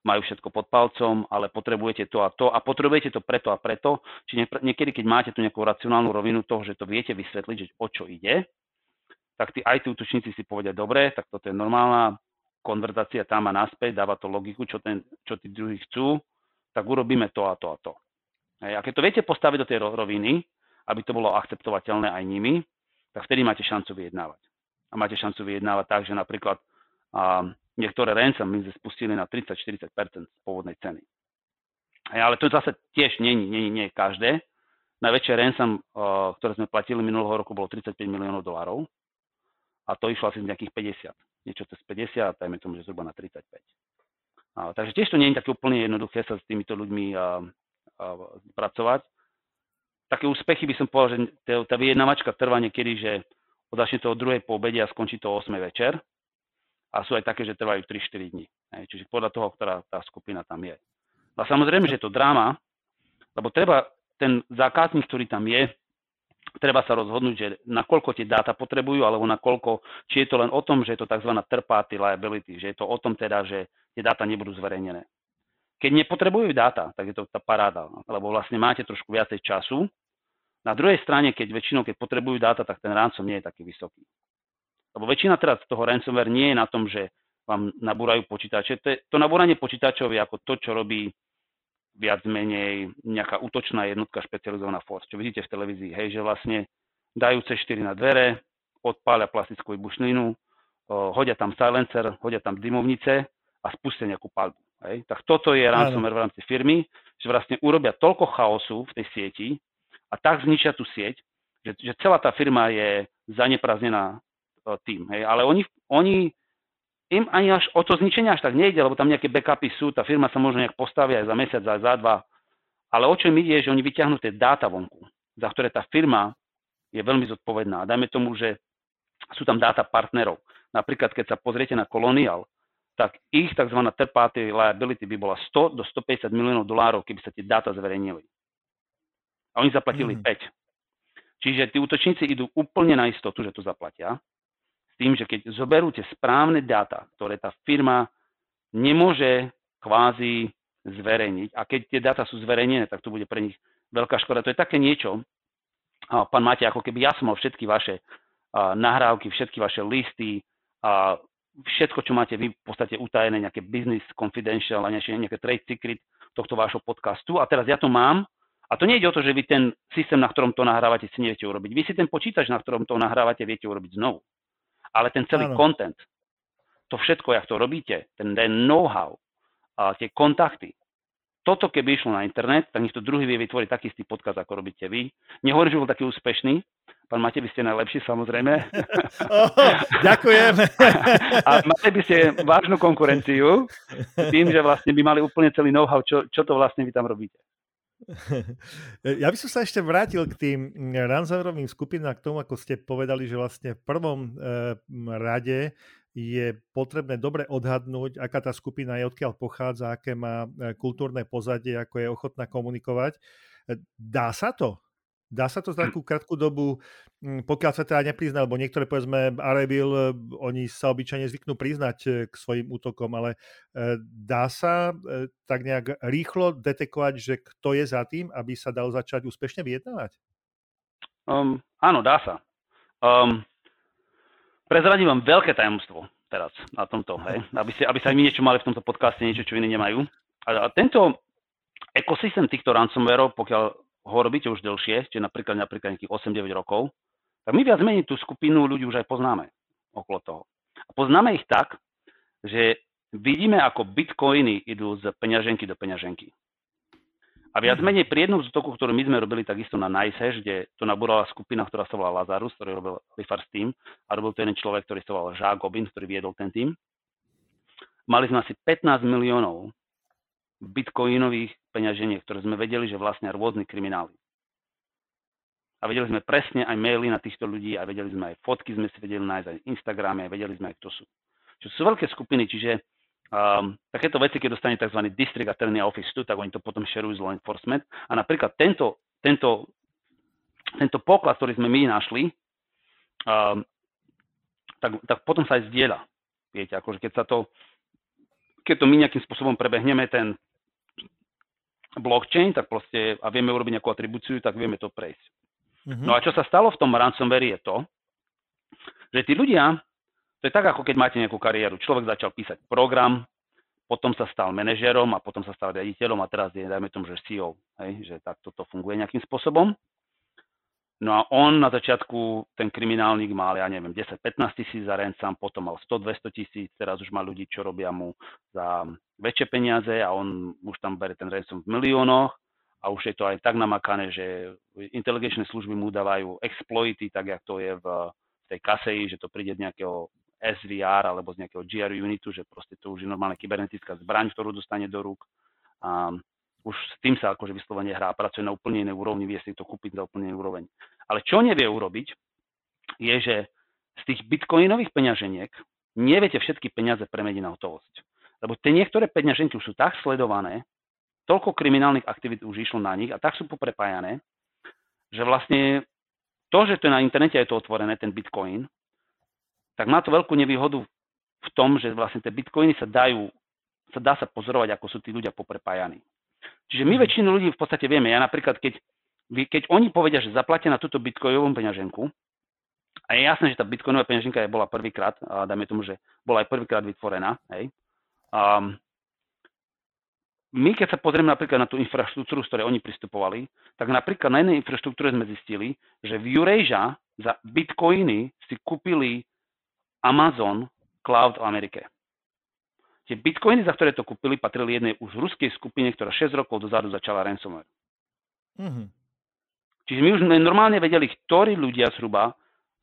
majú všetko pod palcom, ale potrebujete to a to a potrebujete to preto a preto. Či niekedy, keď máte tu nejakú racionálnu rovinu toho, že to viete vysvetliť, že o čo ide, tak tí, aj útočníci si povedia, dobre, tak toto je normálna konverzácia tam a naspäť, dáva to logiku, čo, ten, čo tí druhí chcú, tak urobíme to a to a to. A keď to viete postaviť do tej roviny, aby to bolo akceptovateľné aj nimi, tak vtedy máte šancu vyjednávať. A máte šancu vyjednávať tak, že napríklad a, niektoré ransom my sme spustili na 30-40% z pôvodnej ceny. Ale to zase tiež nie, nie, nie každé. Najväčšie ransom, ktoré sme platili minulého roku, bolo 35 miliónov dolárov a to išlo asi z nejakých 50. Niečo cez 50, dajme tomu, že zhruba na 35. A, takže tiež to nie je také úplne jednoduché sa s týmito ľuďmi a, a, pracovať. Také úspechy by som povedal, že tá vyjednávačka trvá niekedy, že od začne to o druhej po obede a skončí to o 8 večer a sú aj také, že trvajú 3-4 dní. Čiže podľa toho, ktorá tá skupina tam je. A samozrejme, že je to dráma, lebo treba ten zákazník, ktorý tam je, treba sa rozhodnúť, že nakoľko tie dáta potrebujú, alebo nakoľko, či je to len o tom, že je to tzv. third liability, že je to o tom teda, že tie dáta nebudú zverejnené. Keď nepotrebujú dáta, tak je to tá paráda, lebo vlastne máte trošku viacej času. Na druhej strane, keď väčšinou, keď potrebujú dáta, tak ten ransom nie je taký vysoký. Lebo väčšina teraz toho ransomware nie je na tom, že vám nabúrajú počítače. To, je, to nabúranie počítačov je ako to, čo robí viac menej nejaká útočná jednotka špecializovaná force, čo vidíte v televízii, hej, že vlastne dajú C4 na dvere, odpália plastickú výbušninu, hodia tam silencer, hodia tam dymovnice a spustia nejakú palbu. Hej. Tak toto je ransomware v rámci firmy, že vlastne urobia toľko chaosu v tej sieti a tak zničia tú sieť, že, že celá tá firma je zanepraznená tým. Hej. Ale oni, oni im ani až o to zničenie až tak nejde, lebo tam nejaké backupy sú, tá firma sa možno nejak postaví aj za mesiac, aj za dva. Ale o čo im ide, že oni vyťahnú tie dáta vonku, za ktoré tá firma je veľmi zodpovedná. Dajme tomu, že sú tam dáta partnerov. Napríklad, keď sa pozriete na Colonial, tak ich tzv. third party liability by bola 100 do 150 miliónov dolárov, keby sa tie dáta zverejnili. A oni zaplatili mm. 5. Čiže tí útočníci idú úplne na istotu, že to zaplatia tým, že keď zoberú tie správne dáta, ktoré tá firma nemôže kvázi zverejniť. A keď tie dáta sú zverejnené, tak to bude pre nich veľká škoda. To je také niečo, pán Matej, ako keby ja som mal všetky vaše nahrávky, všetky vaše listy, všetko, čo máte vy v podstate utajené, nejaké business confidential a nejaké trade secret tohto vášho podcastu. A teraz ja to mám a to nie ide o to, že vy ten systém, na ktorom to nahrávate, si neviete urobiť. Vy si ten počítač, na ktorom to nahrávate, viete urobiť znovu. Ale ten celý ano. content, to všetko, jak to robíte, ten, ten know-how, a tie kontakty, toto keby išlo na internet, tak nech to druhý vie vytvoriť taký istý podcast, ako robíte vy. Nehovorím, že bol taký úspešný, Pán Matej, vy ste najlepší, samozrejme. Oh, ďakujem. A mali by ste vážnu konkurenciu tým, že vlastne by mali úplne celý know-how, čo, čo to vlastne vy tam robíte. Ja by som sa ešte vrátil k tým ransomwareovým skupinám, k tomu, ako ste povedali, že vlastne v prvom e, rade je potrebné dobre odhadnúť, aká tá skupina je, odkiaľ pochádza, aké má e, kultúrne pozadie, ako je ochotná komunikovať. E, dá sa to? Dá sa to za hm. takú krátku dobu, hm, pokiaľ sa teda neprizná, lebo niektoré, povedzme, Arevil, eh, oni sa obyčajne zvyknú priznať eh, k svojim útokom, ale eh, dá sa tak nejak rýchlo detekovať, že kto je za tým, aby sa dal začať úspešne vyjednávať? Um, áno, dá sa. Um, prezradím vám veľké tajomstvo teraz na tomto, hej? Aby, si, aby sa aj my niečo mali v tomto podcaste, niečo, čo iní nemajú. A, a tento ekosystém týchto ransomwareov, pokiaľ ho robíte už dlhšie, čiže napríklad, napríklad nejakých 8-9 rokov, tak my viac menej tú skupinu ľudí už aj poznáme okolo toho. A poznáme ich tak, že vidíme, ako bitcoiny idú z peňaženky do peňaženky. A viac mhm. menej pri jednom z útoku, ktorú my sme robili takisto na NiceHash, kde to nabúrala skupina, ktorá sa volá Lazarus, ktorý robil Lifar Steam a robil to jeden človek, ktorý sa volal Jacques Gobin, ktorý viedol ten tým. Mali sme asi 15 miliónov bitcoinových peňaženiek, ktoré sme vedeli, že vlastne rôzni krimináli. A vedeli sme presne aj maily na týchto ľudí a vedeli sme aj fotky, sme si vedeli nájsť aj Instagrame a vedeli sme aj kto sú. Čo sú veľké skupiny, čiže um, takéto veci, keď dostane tzv. District Attorney Office tu, tak oni to potom šerujú z law enforcement. A napríklad tento, tento, tento poklad, ktorý sme my našli, um, tak, tak potom sa aj zdieľa. Viete, akože keď sa to, keď to my nejakým spôsobom prebehneme ten blockchain, tak proste, a vieme urobiť nejakú atribúciu, tak vieme to prejsť. Mm-hmm. No a čo sa stalo v tom ransomware je to, že tí ľudia, to je tak, ako keď máte nejakú kariéru. Človek začal písať program, potom sa stal manažerom a potom sa stal riaditeľom a teraz je, dajme tomu, že CEO, hej, že tak toto funguje nejakým spôsobom. No a on na začiatku, ten kriminálnik mal, ja neviem, 10-15 tisíc za ransom, potom mal 100-200 tisíc, teraz už má ľudí, čo robia mu za väčšie peniaze a on už tam bere ten ransom v miliónoch a už je to aj tak namakané, že inteligenčné služby mu dávajú exploity, tak jak to je v tej kaseji, že to príde z nejakého SVR alebo z nejakého GR unitu, že proste to už je normálna kybernetická zbraň, ktorú dostane do rúk. A už s tým sa akože vyslovene hrá, pracuje na úplne inej úrovni, vie si to kúpiť za úplne iný úroveň. Ale čo nevie urobiť, je, že z tých bitcoinových peňaženiek neviete všetky peniaze premeniť na hotovosť. Lebo tie niektoré peňaženky už sú tak sledované, toľko kriminálnych aktivít už išlo na nich a tak sú poprepájané, že vlastne to, že to je na internete je to otvorené, ten bitcoin, tak má to veľkú nevýhodu v tom, že vlastne tie bitcoiny sa dajú, sa dá sa pozorovať, ako sú tí ľudia poprepájaní. Čiže my mhm. väčšinu ľudí v podstate vieme. Ja napríklad, keď, keď oni povedia, že zaplatia na túto bitcoinovú peňaženku, a je jasné, že tá bitcoinová peňaženka bola prvýkrát, a dajme tomu, že bola aj prvýkrát vytvorená, hej. Um, my keď sa pozrieme napríklad na tú infraštruktúru, z ktorej oni pristupovali, tak napríklad na jednej infraštruktúre sme zistili, že v Eurasia za bitcoiny si kúpili Amazon Cloud v Amerike. Tie bitcoiny, za ktoré to kúpili, patrili jednej už ruskej skupine, ktorá 6 rokov dozadu začala ransomware. Mm-hmm. Čiže my už normálne vedeli, ktorí ľudia zhruba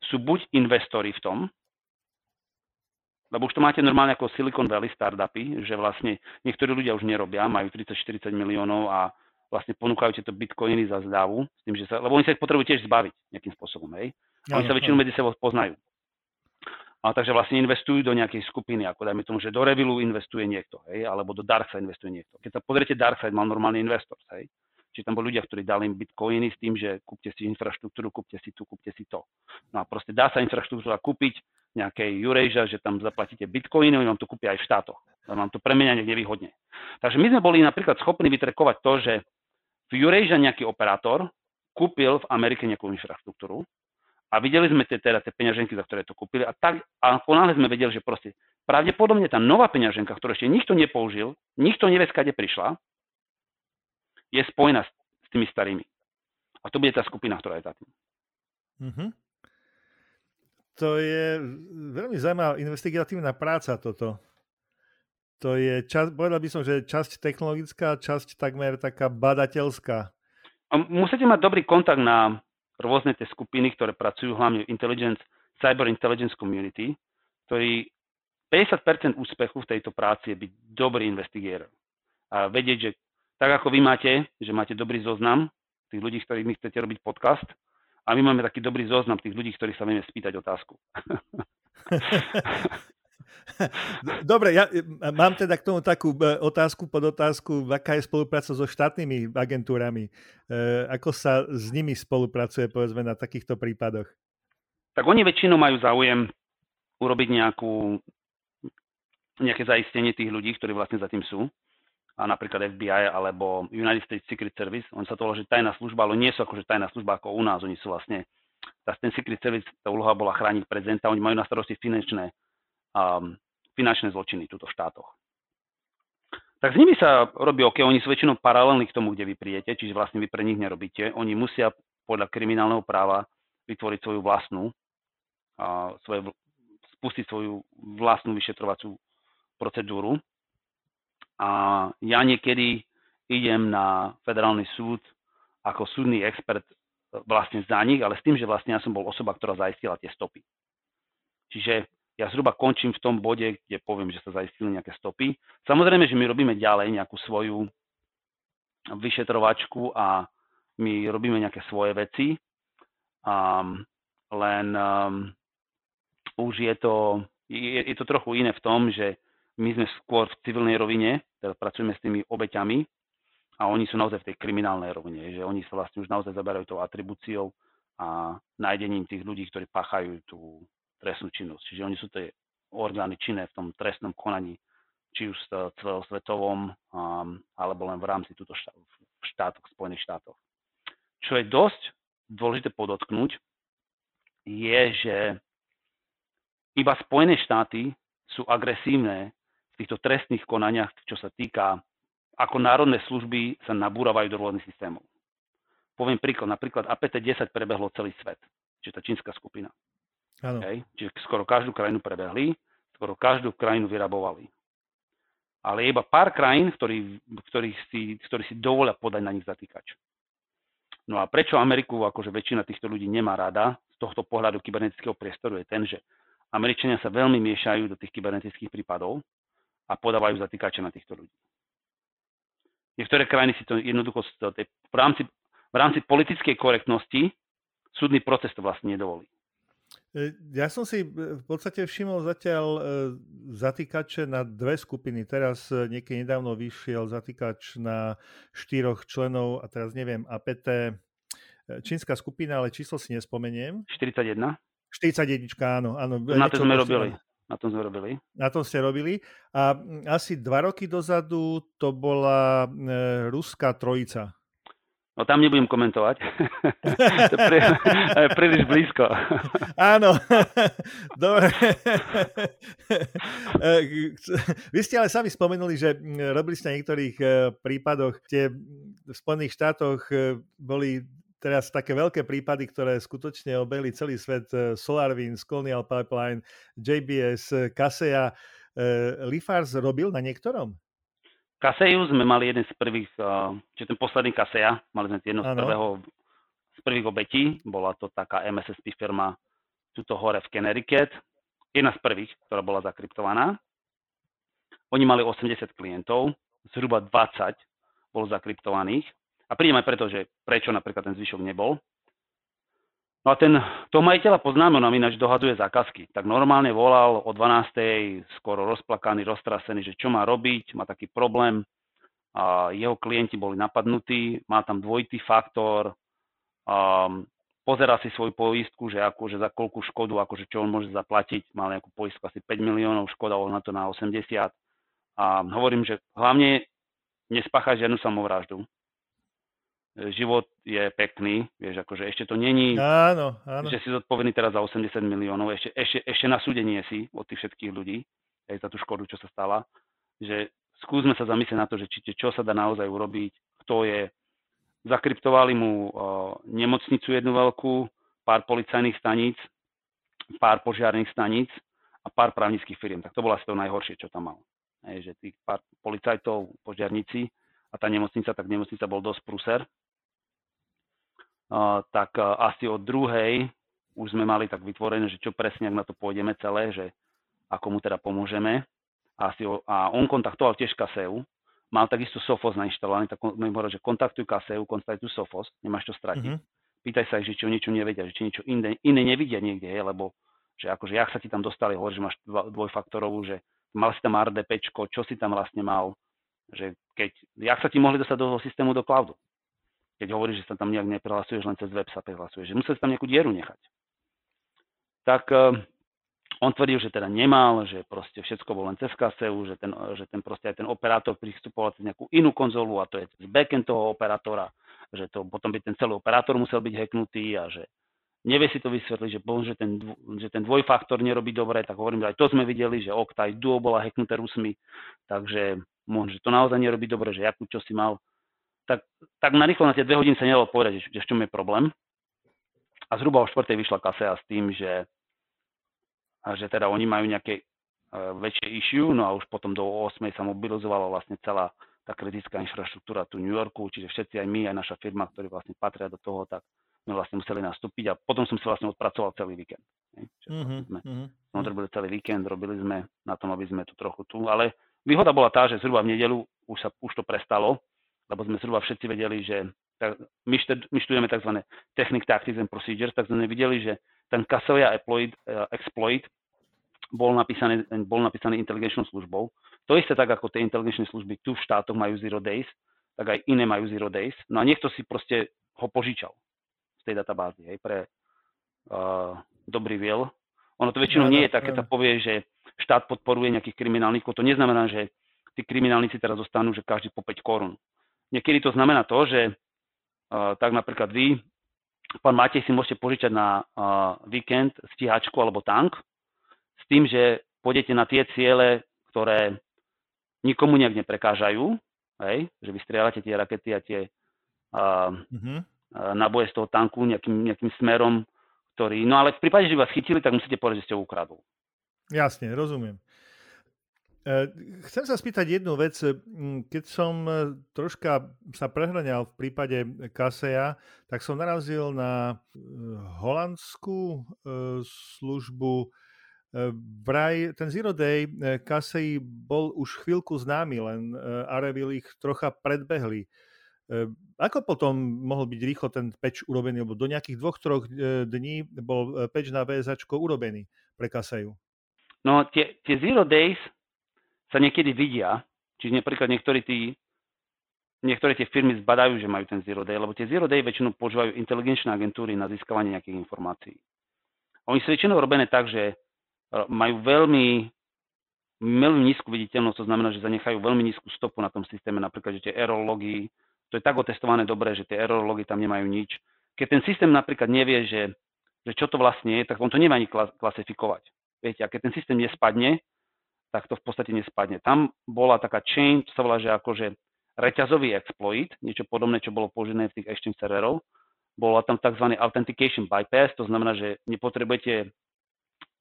sú buď investori v tom, lebo už to máte normálne ako Silicon Valley startupy, že vlastne niektorí ľudia už nerobia, majú 30-40 miliónov a vlastne ponúkajú tieto bitcoiny za zdávu, s tým, že sa, lebo oni sa ich potrebujú tiež zbaviť nejakým spôsobom, hej. A oni sa väčšinou medzi sebou poznajú. A takže vlastne investujú do nejakej skupiny, ako dajme tomu, že do Revilu investuje niekto, hej, alebo do Darkside investuje niekto. Keď sa pozriete, Darkside mal normálny investor, hej. Čiže tam boli ľudia, ktorí dali im bitcoiny s tým, že kúpte si infraštruktúru, kúpte si tu, kúpte si to. No a proste dá sa infraštruktúra kúpiť nejakej Eurasia, že tam zaplatíte bitcoiny, oni vám to kúpia aj v štátoch. Vám to premenia niekde. Takže my sme boli napríklad schopní vytrekovať to, že v Eurasia nejaký operátor kúpil v Amerike nejakú infraštruktúru a videli sme tie, teda tie peňaženky, za ktoré to kúpili a tak a ponáhle sme vedeli, že proste pravdepodobne tá nová peňaženka, ktorú ešte nikto nepoužil, nikto nevie, skade prišla, je spojená s, s tými starými. A to bude tá skupina, ktorá je za tým. Mm-hmm. To je veľmi zaujímavá investigatívna práca toto. To je, čas, povedal by som, že časť technologická, časť takmer taká badateľská. A musíte mať dobrý kontakt na rôzne tie skupiny, ktoré pracujú hlavne v intelligence, cyber intelligence community, ktorý 50% úspechu v tejto práci je byť dobrý investigator. A vedieť, že tak ako vy máte, že máte dobrý zoznam tých ľudí, ktorými chcete robiť podcast, a my máme taký dobrý zoznam tých ľudí, ktorých sa vieme spýtať otázku. Dobre, ja mám teda k tomu takú e, otázku pod otázku, aká je spolupráca so štátnymi agentúrami. E, ako sa s nimi spolupracuje, povedzme, na takýchto prípadoch? Tak oni väčšinou majú záujem urobiť nejakú, nejaké zaistenie tých ľudí, ktorí vlastne za tým sú. A napríklad FBI alebo United States Secret Service. On sa to volá, že tajná služba, ale nie sú akože tajná služba ako u nás. Oni sú vlastne, tá, ten Secret Service, tá úloha bola chrániť prezidenta, oni majú na starosti finančné um, finančné zločiny túto v štátoch. Tak s nimi sa robí OK, oni sú väčšinou paralelní k tomu, kde vy príjete, čiže vlastne vy pre nich nerobíte. Oni musia podľa kriminálneho práva vytvoriť svoju vlastnú, a svoje, spustiť svoju vlastnú vyšetrovaciu procedúru. A ja niekedy idem na federálny súd ako súdny expert e, vlastne za nich, ale s tým, že vlastne ja som bol osoba, ktorá zaistila tie stopy. Čiže ja zhruba končím v tom bode, kde poviem, že sa zaistili nejaké stopy. Samozrejme, že my robíme ďalej nejakú svoju vyšetrovačku a my robíme nejaké svoje veci, um, len um, už je to, je, je to trochu iné v tom, že my sme skôr v civilnej rovine, teda pracujeme s tými obeťami a oni sú naozaj v tej kriminálnej rovine, že oni sa vlastne už naozaj zaberajú tou atribúciou a nájdením tých ľudí, ktorí páchajú tú, trestnú činnosť. Čiže oni sú tie orgány činné v tom trestnom konaní, či už celosvetovom, um, alebo len v rámci túto štát, v štátoch, Spojených štátoch. Čo je dosť dôležité podotknúť, je, že iba Spojené štáty sú agresívne týchto trestných konaniach, čo sa týka, ako národné služby sa nabúravajú do rôznych systémov. Poviem príklad, napríklad APT-10 prebehlo celý svet, čiže tá čínska skupina. Hej? Čiže skoro každú krajinu prebehli, skoro každú krajinu vyrabovali. Ale je iba pár krajín, ktorý, ktorých si, ktorí si dovolia podať na nich zatýkač. No a prečo Ameriku akože väčšina týchto ľudí nemá rada z tohto pohľadu kybernetického priestoru je ten, že Američania sa veľmi miešajú do tých kybernetických prípadov a podávajú zatýkače na týchto ľudí. Niektoré krajiny si to jednoducho v rámci, v rámci politickej korektnosti súdny proces to vlastne nedovolí. E, ja som si e, v podstate všimol zatiaľ e, zatýkače na dve skupiny. Teraz niekedy nedávno vyšiel zatýkač na štyroch členov a teraz neviem, APT, čínska skupina, ale číslo si nespomeniem. 41. 41, áno. áno na to sme robili. Na tom sme robili. Na tom ste robili. A asi dva roky dozadu to bola ruská trojica. No tam nebudem komentovať. to je príliš blízko. Áno, dobre. Vy ste ale sami spomenuli, že robili ste na niektorých e, prípadoch, tie v Spojených štátoch e, boli teraz také veľké prípady, ktoré skutočne obehli celý svet. E, SolarWinds, Colonial Pipeline, JBS, Kaseya. Lifars robil na niektorom? Kaseju sme mali jeden z prvých, čiže ten posledný Kaseja, mali sme jedno z, prvého, z prvých obetí, bola to taká MSSP firma tuto hore v Connecticut, jedna z prvých, ktorá bola zakryptovaná. Oni mali 80 klientov, zhruba 20 bolo zakryptovaných. A prídem aj preto, že prečo napríklad ten zvyšok nebol. No a ten, to majiteľa poznáme, on nám ináč dohaduje zákazky. Tak normálne volal o 12. skoro rozplakaný, roztrasený, že čo má robiť, má taký problém. A jeho klienti boli napadnutí, má tam dvojitý faktor. Um, pozeral si svoju poistku, že akože za koľku škodu, akože čo on môže zaplatiť, mal nejakú poistku asi 5 miliónov, škoda na to na 80. A hovorím, že hlavne nespáchať žiadnu samovraždu. Život je pekný, vieš, akože ešte to není, áno, áno. že si zodpovedný teraz za 80 miliónov, ešte, ešte, ešte na súde nie si od tých všetkých ľudí, aj za tú škodu, čo sa stala, že skúsme sa zamyslieť na to, že či, čo sa dá naozaj urobiť, kto je zakryptovali mu nemocnicu jednu veľkú, pár policajných staníc, pár požiarných staníc a pár právnických firiem. Tak to bolo asi to najhoršie, čo tam mal. Hej, že tých pár policajtov, požiarníci a tá nemocnica, tak nemocnica bol dosť pruser. Tak asi od druhej už sme mali tak vytvorené, že čo presne, ak na to pôjdeme celé, že ako mu teda pomôžeme. Asi, a on kontaktoval tiež KSEU, mal takisto Sophos nainštalovaný, tak mi hovoril, že kontaktuj KSEU, kontaktuj Sophos, nemáš čo stratiť. Mm-hmm. Pýtaj sa ich, že či o niečo nevedia, že či niečo iné, iné nevidia niekde, je, lebo že akože jak sa ti tam dostali, hovoríš, že máš dvojfaktorovú, že mal si tam RDP, čo si tam vlastne mal, že keď, jak sa ti mohli dostať do systému do cloudu. Keď hovoríš, že sa tam nejak neprihlasuješ, len cez web sa prihlasuješ, že musel si tam nejakú dieru nechať. Tak on tvrdil, že teda nemal, že proste všetko bolo len cez KSEU, že ten, že ten proste aj ten operátor pristupoval cez nejakú inú konzolu a to je cez backend toho operátora, že to potom by ten celý operátor musel byť hacknutý a že nevie si to vysvetliť, že, že, ten, že ten dvojfaktor nerobí dobre, tak hovorím, že aj to sme videli, že Octa Duo bola hacknuté Rusmi, takže možno, že to naozaj nerobí dobre, že jakú čo si mal. Tak, tak na rýchlo na tie dve hodiny sa nedalo povedať, že, že v čom je problém. A zhruba o štvrtej vyšla kasea s tým, že že teda oni majú nejaké uh, väčšie issue, no a už potom do 8. sa mobilizovala vlastne celá tá kritická infraštruktúra tu New Yorku, čiže všetci aj my, aj naša firma, ktorí vlastne patria do toho, tak sme vlastne museli nastúpiť a potom som si vlastne odpracoval celý víkend. Mm-hmm. Sme, mm-hmm. sme odrobili celý víkend, robili sme na tom, aby sme tu trochu tu, ale výhoda bola tá, že zhruba v nedelu už, sa, už to prestalo, lebo sme zhruba všetci vedeli, že my, šted, my študujeme tzv. Technic Tactics and Procedures, tak sme videli, že ten Caselia exploit, uh, exploit bol napísaný, bol napísaný inteligenčnou službou. To isté tak, ako tie inteligenčné služby tu v štátoch majú zero days, tak aj iné majú zero days. No a niekto si proste ho požičal z tej databázy, hej, pre uh, dobrý viel. Ono to väčšinou nie je tak, keď sa povie, že štát podporuje nejakých kriminálnikov. To neznamená, že tí kriminálnici teraz zostanú, že každý po 5 korún. Niekedy to znamená to, že uh, tak napríklad vy pán Matej si môžete požičať na uh, víkend stíhačku alebo tank s tým, že pôjdete na tie ciele, ktoré nikomu nejak neprekážajú, hej? že vy strieľate tie rakety a tie uh, mm-hmm. naboje z toho tanku nejakým, nejakým smerom, ktorý... No ale v prípade, že vás chytili, tak musíte povedať, že ste ho ukradol. Jasne, rozumiem. E, chcem sa spýtať jednu vec. Keď som e, troška sa prehraňal v prípade Kaseja, tak som narazil na e, holandskú službu. Vraj ten Zero Day Kasej bol už chvíľku známy, len Arevil ich trocha predbehli. Ako potom mohol byť rýchlo ten peč urobený? Lebo do nejakých dvoch, troch dní bol peč na VSAčko urobený pre Kaseju. No tie, tie Zero Days sa niekedy vidia, čiže napríklad niektorí tí, niektoré tie firmy zbadajú, že majú ten Zero Day, lebo tie Zero Day väčšinou používajú inteligenčné agentúry na získavanie nejakých informácií. Oni sú väčšinou robené tak, že e, majú veľmi, veľmi nízku viditeľnosť, to znamená, že zanechajú veľmi nízku stopu na tom systéme, napríklad, že tie error to je tak otestované dobre, že tie error tam nemajú nič. Keď ten systém napríklad nevie, že, že čo to vlastne je, tak on to nemá ani klasifikovať. Viete, a keď ten systém nespadne, tak to v podstate nespadne. Tam bola taká chain, čo sa volá, že akože reťazový exploit, niečo podobné, čo bolo použené v tých exchange serverov. Bola tam tzv. authentication bypass, to znamená, že nepotrebujete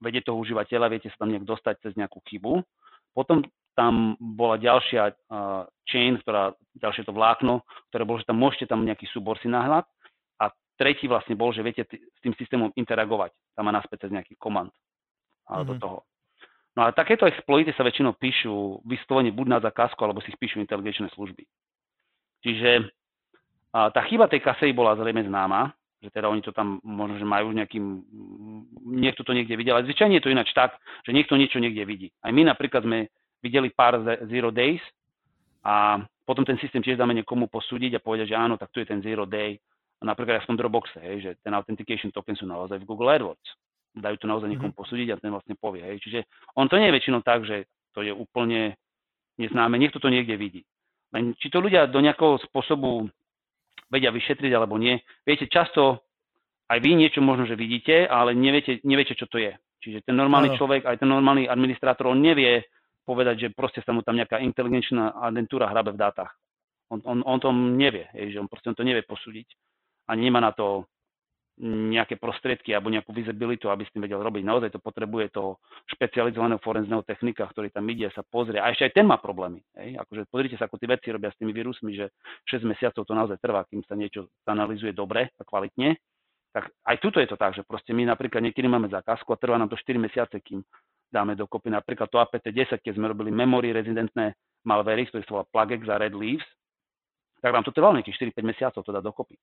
vedieť toho užívateľa, viete sa tam nejak dostať cez nejakú chybu. Potom tam bola ďalšia uh, chain, ktorá, ďalšie to vlákno, ktoré bolo, že tam môžete tam nejaký súbor si náhľad. A tretí vlastne bol, že viete t- s tým systémom interagovať. Tam má naspäť cez nejaký komand mm-hmm. do toho. No a takéto exploity sa väčšinou píšu vyslovene buď na zakázku, alebo si ich píšu inteligenčné služby. Čiže a tá chyba tej kasej bola zrejme známa, že teda oni to tam možno, že majú nejakým, niekto to niekde videl, ale zvyčajne je to ináč tak, že niekto niečo niekde vidí. Aj my napríklad sme videli pár zero days a potom ten systém tiež dáme niekomu posúdiť a povedať, že áno, tak tu je ten zero day napríklad aj v tom Dropboxe, hej, že ten authentication token sú naozaj v Google AdWords. Dajú to naozaj niekomu mm-hmm. posúdiť a ten vlastne povie. Hej. Čiže on to nie je väčšinou tak, že to je úplne neznáme, niekto to niekde vidí. Len či to ľudia do nejakého spôsobu vedia vyšetriť alebo nie. Viete, často aj vy niečo možno, že vidíte, ale neviete, neviete čo to je. Čiže ten normálny no. človek, aj ten normálny administrátor, on nevie povedať, že proste sa mu tam nejaká inteligenčná agentúra hrabe v dátach. On, on, on to nevie, je, že on proste on to nevie posúdiť. Ani nemá na to nejaké prostriedky alebo nejakú visibilitu, aby s tým vedel robiť. Naozaj to potrebuje toho špecializovaného forenzného technika, ktorý tam ide, sa pozrie. A ešte aj ten má problémy. Hej? Akože pozrite sa, ako tie veci robia s tými vírusmi, že 6 mesiacov to naozaj trvá, kým sa niečo analýzuje dobre a kvalitne. Tak aj tuto je to tak, že proste my napríklad niekedy máme zákazku a trvá nám to 4 mesiace, kým dáme dokopy napríklad to APT-10, keď sme robili memory rezidentné malvery, ktorý sa volá Plagex a Red Leaves, tak nám to trvalo nejakých 4-5 mesiacov to dá dokopy.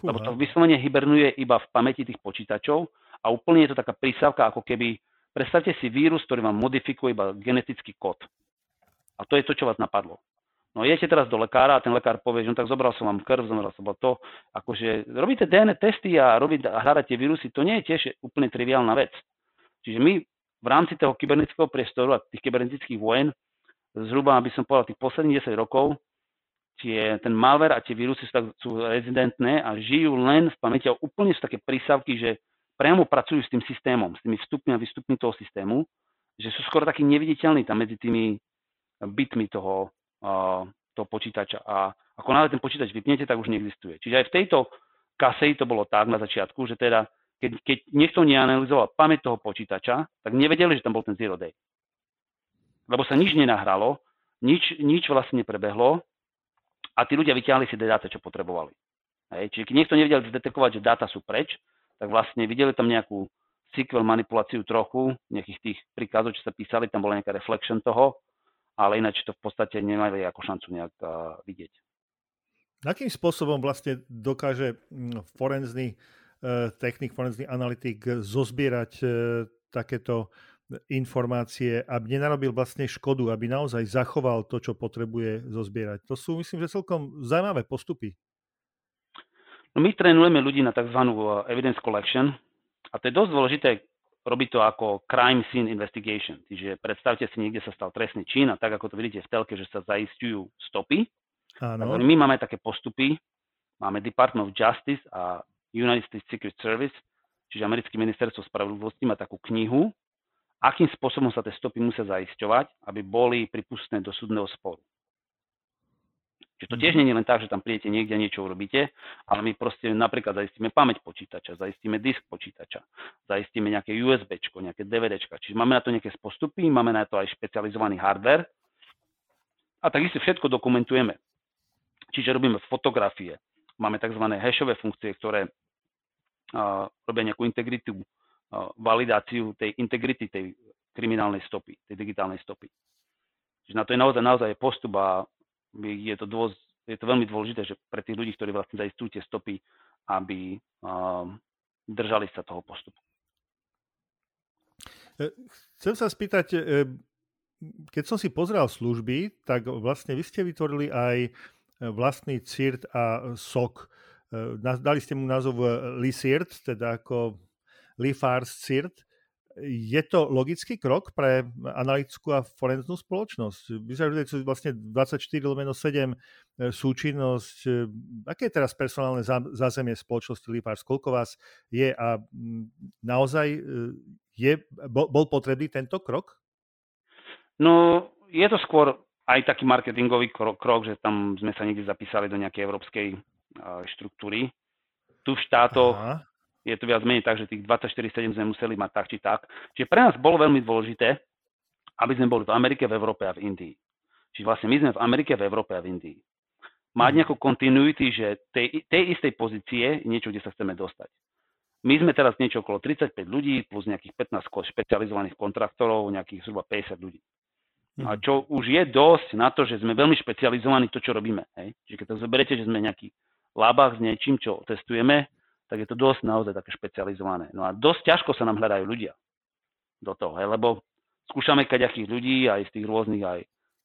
Fúha. Lebo to vyslovene hibernuje iba v pamäti tých počítačov a úplne je to taká prísavka, ako keby, predstavte si vírus, ktorý vám modifikuje iba genetický kód. A to je to, čo vás napadlo. No idete teraz do lekára a ten lekár povie, že no tak zobral som vám krv, zobral som vám to. Akože robíte DNA testy a, robíte, a hľadáte vírusy, to nie je tiež úplne triviálna vec. Čiže my v rámci toho kybernetického priestoru a tých kybernetických vojen, zhruba, aby som povedal, tých posledných 10 rokov, tie, ten malware a tie vírusy sú, tak, sú rezidentné a žijú len v pamäti a úplne sú také prísavky, že priamo pracujú s tým systémom, s tými vstupmi a výstupmi toho systému, že sú skoro takí neviditeľní tam medzi tými bitmi toho, uh, toho počítača. A ako náhle ten počítač vypnete, tak už neexistuje. Čiže aj v tejto kase to bolo tak na začiatku, že teda keď, keď niekto neanalizoval pamäť toho počítača, tak nevedeli, že tam bol ten zero day. Lebo sa nič nenahralo, nič, nič vlastne neprebehlo a tí ľudia vyťahli si dáta, čo potrebovali. Hej. Čiže keď niekto nevedel zdetekovať, že dáta sú preč, tak vlastne videli tam nejakú SQL manipuláciu trochu, nejakých tých príkazov, čo sa písali, tam bola nejaká reflection toho, ale ináč to v podstate nemali ako šancu nejak uh, vidieť. Akým spôsobom vlastne dokáže mm, forenzný uh, technik, forenzný analytik zozbierať uh, takéto informácie, aby nenarobil vlastne škodu, aby naozaj zachoval to, čo potrebuje zozbierať. To sú, myslím, že celkom zaujímavé postupy. No my trénujeme ľudí na tzv. Eh, evidence collection a to je dosť dôležité robiť to ako crime scene investigation. Čiže predstavte si, niekde sa stal trestný čin a tak, ako to vidíte v telke, že sa zaistujú stopy. Áno. My máme také postupy, máme Department of Justice a United States Secret Service, čiže americké ministerstvo spravodlivosti má takú knihu, akým spôsobom sa tie stopy musia zaisťovať, aby boli pripustné do súdneho sporu. Čiže to tiež nie je len tak, že tam prídete niekde a niečo urobíte, ale my proste napríklad zaistíme pamäť počítača, zaistíme disk počítača, zaistíme nejaké USB, nejaké DVD. Čiže máme na to nejaké postupy, máme na to aj špecializovaný hardware a takisto všetko dokumentujeme. Čiže robíme fotografie, máme tzv. hashové funkcie, ktoré uh, robia nejakú integritu validáciu tej integrity tej kriminálnej stopy, tej digitálnej stopy. Čiže na to je naozaj, naozaj postup a je to, dôz, je to veľmi dôležité, že pre tých ľudí, ktorí vlastne zaistujú tie stopy, aby um, držali sa toho postupu. E, chcem sa spýtať, e, keď som si pozrel služby, tak vlastne vy ste vytvorili aj vlastný CIRT a SOC. E, dali ste mu názov LISIRT, teda ako Lifars CIRT. Je to logický krok pre analytickú a forenznú spoločnosť? Vyzerá, že vlastne 24 lomeno 7 e, súčinnosť. E, aké je teraz personálne zázemie spoločnosti Lifars? Koľko vás je a naozaj e, je, bol, bol potrebný tento krok? No, je to skôr aj taký marketingový krok, krok, že tam sme sa niekde zapísali do nejakej európskej štruktúry. Tu v štátoch Aha je to viac menej tak, že tých 24-7 sme museli mať tak či tak. Čiže pre nás bolo veľmi dôležité, aby sme boli v Amerike, v Európe a v Indii. Čiže vlastne my sme v Amerike, v Európe a v Indii. Mať mhm. nejakú continuity, že tej, tej istej pozície niečo, kde sa chceme dostať. My sme teraz niečo okolo 35 ľudí, plus nejakých 15 špecializovaných kontraktorov, nejakých zhruba 50 ľudí. A mhm. čo už je dosť na to, že sme veľmi špecializovaní to, čo robíme. Hej? Čiže keď to zoberiete, že sme nejaký labách s niečím, čo testujeme, tak je to dosť naozaj také špecializované. No a dosť ťažko sa nám hľadajú ľudia do toho, hej, lebo skúšame kaďakých ľudí, aj z tých rôznych aj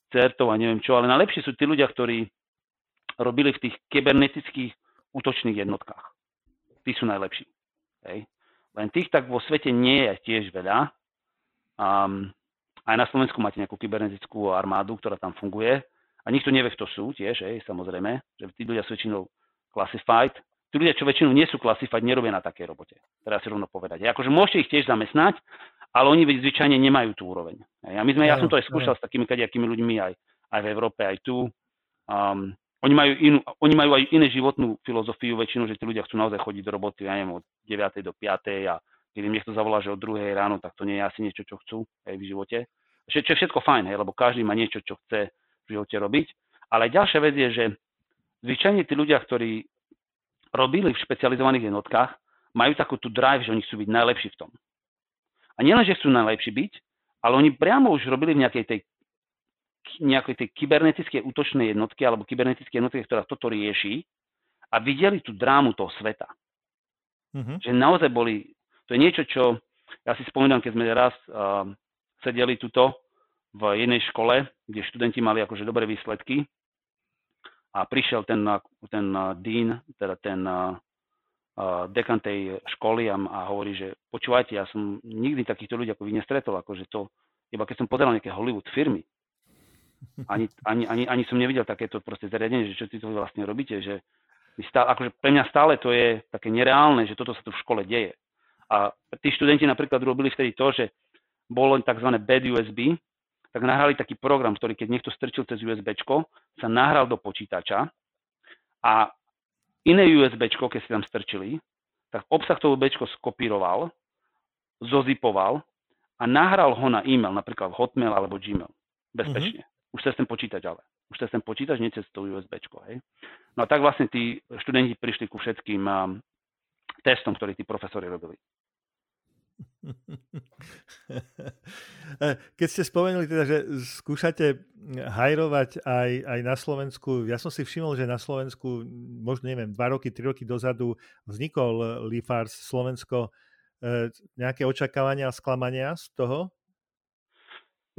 certov a neviem čo, ale najlepšie sú tí ľudia, ktorí robili v tých kybernetických útočných jednotkách. Tí sú najlepší. Hej. Len tých tak vo svete nie je tiež veľa. Um, aj na Slovensku máte nejakú kybernetickú armádu, ktorá tam funguje. A nikto nevie, kto sú tiež, hej, samozrejme, že tí ľudia sú väčšinou classified. Tí ľudia, čo väčšinou nie sú classified, nerobia na takej robote. Teraz si rovno povedať. Akože môžete ich tiež zamestnať, ale oni zvyčajne nemajú tú úroveň. A my sme, ja som to aj skúšal s takými kadejakými ľuďmi aj, aj v Európe, aj tu. Um, oni majú, inú, oni majú aj iné životnú filozofiu väčšinu, že tí ľudia chcú naozaj chodiť do roboty, ja neviem, od 9. do 5. a keď im niekto zavolá, že od 2. ráno, tak to nie je asi niečo, čo chcú aj v živote. Čo, čo je všetko fajn, hej, lebo každý má niečo, čo chce v živote robiť. Ale ďalšia vec je, že zvyčajne tí ľudia, ktorí robili v špecializovaných jednotkách, majú takú tú drive, že oni chcú byť najlepší v tom. A nielen, že chcú najlepší byť, ale oni priamo už robili v nejakej tej nejakej tej kybernetickej útočnej jednotky alebo kybernetickej jednotky, ktorá toto rieši a videli tú drámu toho sveta. Uh-huh. Že naozaj boli, to je niečo, čo ja si spomínam, keď sme raz uh, sedeli tuto v jednej škole, kde študenti mali akože dobré výsledky a prišiel ten, ten uh, dean, teda ten uh, uh, dekan tej školy a, a hovorí, že počúvajte, ja som nikdy takýchto ľudí ako vy nestretol, akože to, iba keď som pozeral nejaké Hollywood firmy, ani, ani, ani, ani som nevidel takéto proste zariadenie, že čo ty to vlastne robíte, že stále, akože pre mňa stále to je také nereálne, že toto sa tu v škole deje. A tí študenti napríklad robili vtedy to, že bolo tzv. bad USB, tak nahrali taký program, ktorý keď niekto strčil cez USB, sa nahral do počítača a iné USB, keď si tam strčili, tak obsah toho USB skopíroval, zozipoval a nahral ho na e-mail, napríklad Hotmail alebo Gmail. Bezpečne. Mm-hmm už cez ten počítač ale. Už cez ten počítač, nie cez to USB. Hej. No a tak vlastne tí študenti prišli ku všetkým um, testom, ktorí tí profesori robili. Keď ste spomenuli teda, že skúšate hajrovať aj, aj na Slovensku, ja som si všimol, že na Slovensku možno neviem, dva roky, tri roky dozadu vznikol Lifars Slovensko. E, nejaké očakávania a sklamania z toho?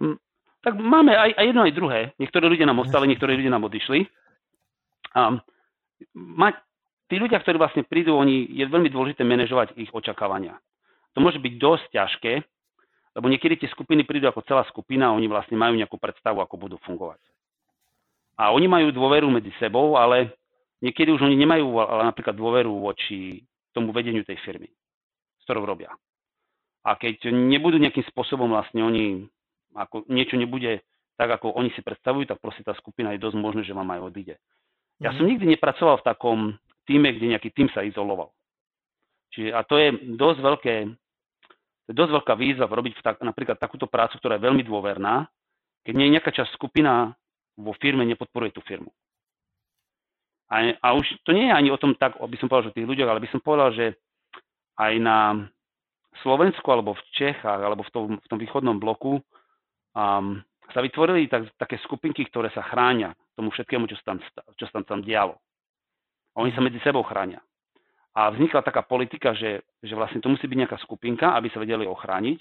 Mm, tak máme aj, aj jedno, aj druhé. Niektorí ľudia nám ostali, niektorí ľudia nám odišli. A ma, tí ľudia, ktorí vlastne prídu, oni, je veľmi dôležité manažovať ich očakávania. To môže byť dosť ťažké, lebo niekedy tie skupiny prídu ako celá skupina a oni vlastne majú nejakú predstavu, ako budú fungovať. A oni majú dôveru medzi sebou, ale niekedy už oni nemajú ale napríklad dôveru voči tomu vedeniu tej firmy, s ktorou robia. A keď nebudú nejakým spôsobom vlastne oni ako niečo nebude tak, ako oni si predstavujú, tak proste tá skupina je dosť možné, že vám aj odíde. Ja mm-hmm. som nikdy nepracoval v takom týme, kde nejaký tým sa izoloval. Čiže, a to je dosť veľké, to je dosť veľká výzva robiť tak, napríklad takúto prácu, ktorá je veľmi dôverná, keď nie je nejaká časť skupina vo firme nepodporuje tú firmu. A, a už to nie je ani o tom tak, aby som povedal, že tých ľuďoch, ale by som povedal, že aj na Slovensku alebo v Čechách alebo v tom, v tom východnom bloku um, sa vytvorili tak, také skupinky, ktoré sa chránia tomu všetkému, čo sa tam, čo sa tam dialo. A oni sa medzi sebou chránia. A vznikla taká politika, že, že vlastne to musí byť nejaká skupinka, aby sa vedeli ochrániť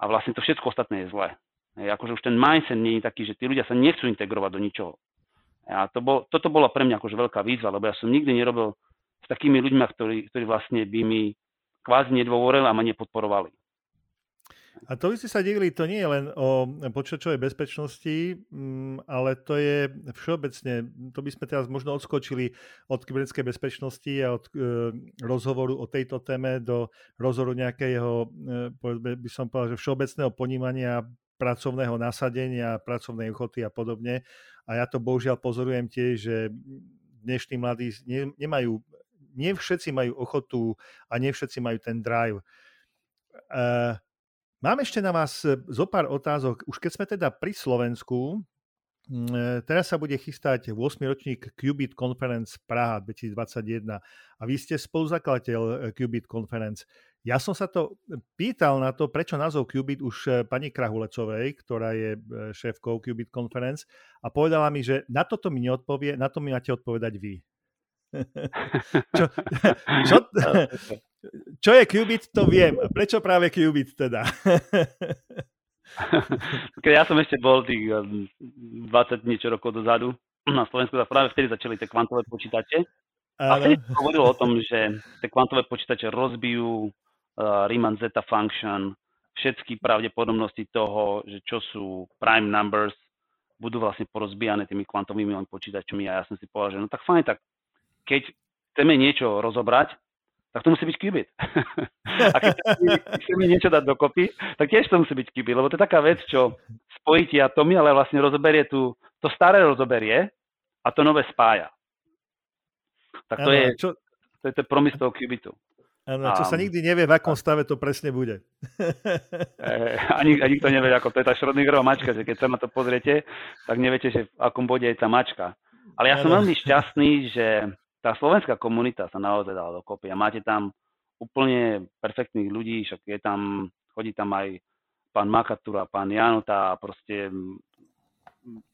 a vlastne to všetko ostatné je zlé. Hej, akože už ten mindset nie je taký, že tí ľudia sa nechcú integrovať do ničoho. A to bol, toto bola pre mňa akože veľká výzva, lebo ja som nikdy nerobil s takými ľuďmi, ktorí, ktorí vlastne by mi kvázi nedôvorili a ma nepodporovali. A to by ste sa divili, to nie je len o počítačovej bezpečnosti, mm, ale to je všeobecne, to by sme teraz možno odskočili od kybernetickej bezpečnosti a od e, rozhovoru o tejto téme do rozhovoru nejakého, e, by som povedal, že všeobecného ponímania pracovného nasadenia, pracovnej ochoty a podobne. A ja to bohužiaľ pozorujem tiež, že dnešní mladí ne, nemajú, nie všetci majú ochotu a nie všetci majú ten drive. Uh, Mám ešte na vás e, zo pár otázok. Už keď sme teda pri Slovensku, e, teraz sa bude chystať 8. ročník Qubit Conference Praha 2021 a vy ste spoluzakladateľ e, Qubit Conference. Ja som sa to pýtal na to, prečo názov Qubit už pani Krahulecovej, ktorá je šéfkou Qubit Conference a povedala mi, že na toto mi neodpovie, na to mi máte odpovedať vy. čo, čo, čo je qubit, to viem. Prečo práve qubit teda? Keď ja som ešte bol tých 20 um, niečo rokov dozadu na Slovensku, tak práve vtedy začali tie kvantové počítače. A vtedy hovoril o tom, že tie kvantové počítače rozbijú uh, Riemann zeta function, všetky pravdepodobnosti toho, že čo sú prime numbers, budú vlastne porozbijané tými kvantovými počítačmi a ja som si povedal, že no tak fajn, tak keď chceme niečo rozobrať, tak to musí byť qubit. a keď chceme niečo dať dokopy, tak tiež to musí byť qubit, lebo to je taká vec, čo spojí tie atomy, ale vlastne rozoberie tu, to staré rozoberie a to nové spája. Tak to, ano, je, čo... to je to promis toho kubitu. Áno, čo sa nikdy nevie, v akom stave to presne bude. E, ani, ani nikto nevie, ako to je tá Schrödingerová mačka, že keď sa na to pozriete, tak neviete, že v akom bode je tá mačka. Ale ja som veľmi šťastný, že tá slovenská komunita sa naozaj dala dokopy a máte tam úplne perfektných ľudí, však je tam, chodí tam aj pán Makatúra, pán Janota a proste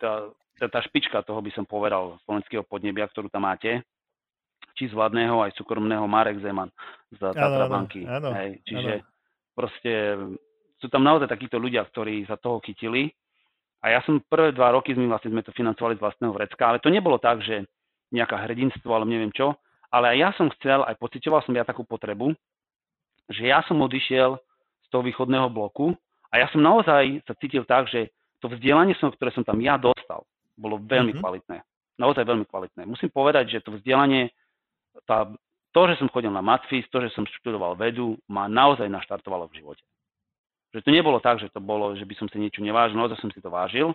tá, tá, tá špička toho by som povedal slovenského podnebia, ktorú tam máte, či z vládneho, aj súkromného Marek Zeman z Tatra banky. Áno, Hej, čiže áno. proste sú tam naozaj takíto ľudia, ktorí sa toho chytili. A ja som prvé dva roky, my vlastne sme to financovali z vlastného vrecka, ale to nebolo tak, že nejaká hrdinstvo, ale neviem čo. Ale aj ja som chcel, aj pocitoval som ja takú potrebu, že ja som odišiel z toho východného bloku a ja som naozaj sa cítil tak, že to vzdelanie, ktoré som tam ja dostal, bolo veľmi mm-hmm. kvalitné. Naozaj veľmi kvalitné. Musím povedať, že to vzdelanie tá, to, že som chodil na Matfis, to, že som študoval vedu, ma naozaj naštartovalo v živote. Že to nebolo tak, že to bolo, že by som si niečo nevážil, naozaj som si to vážil.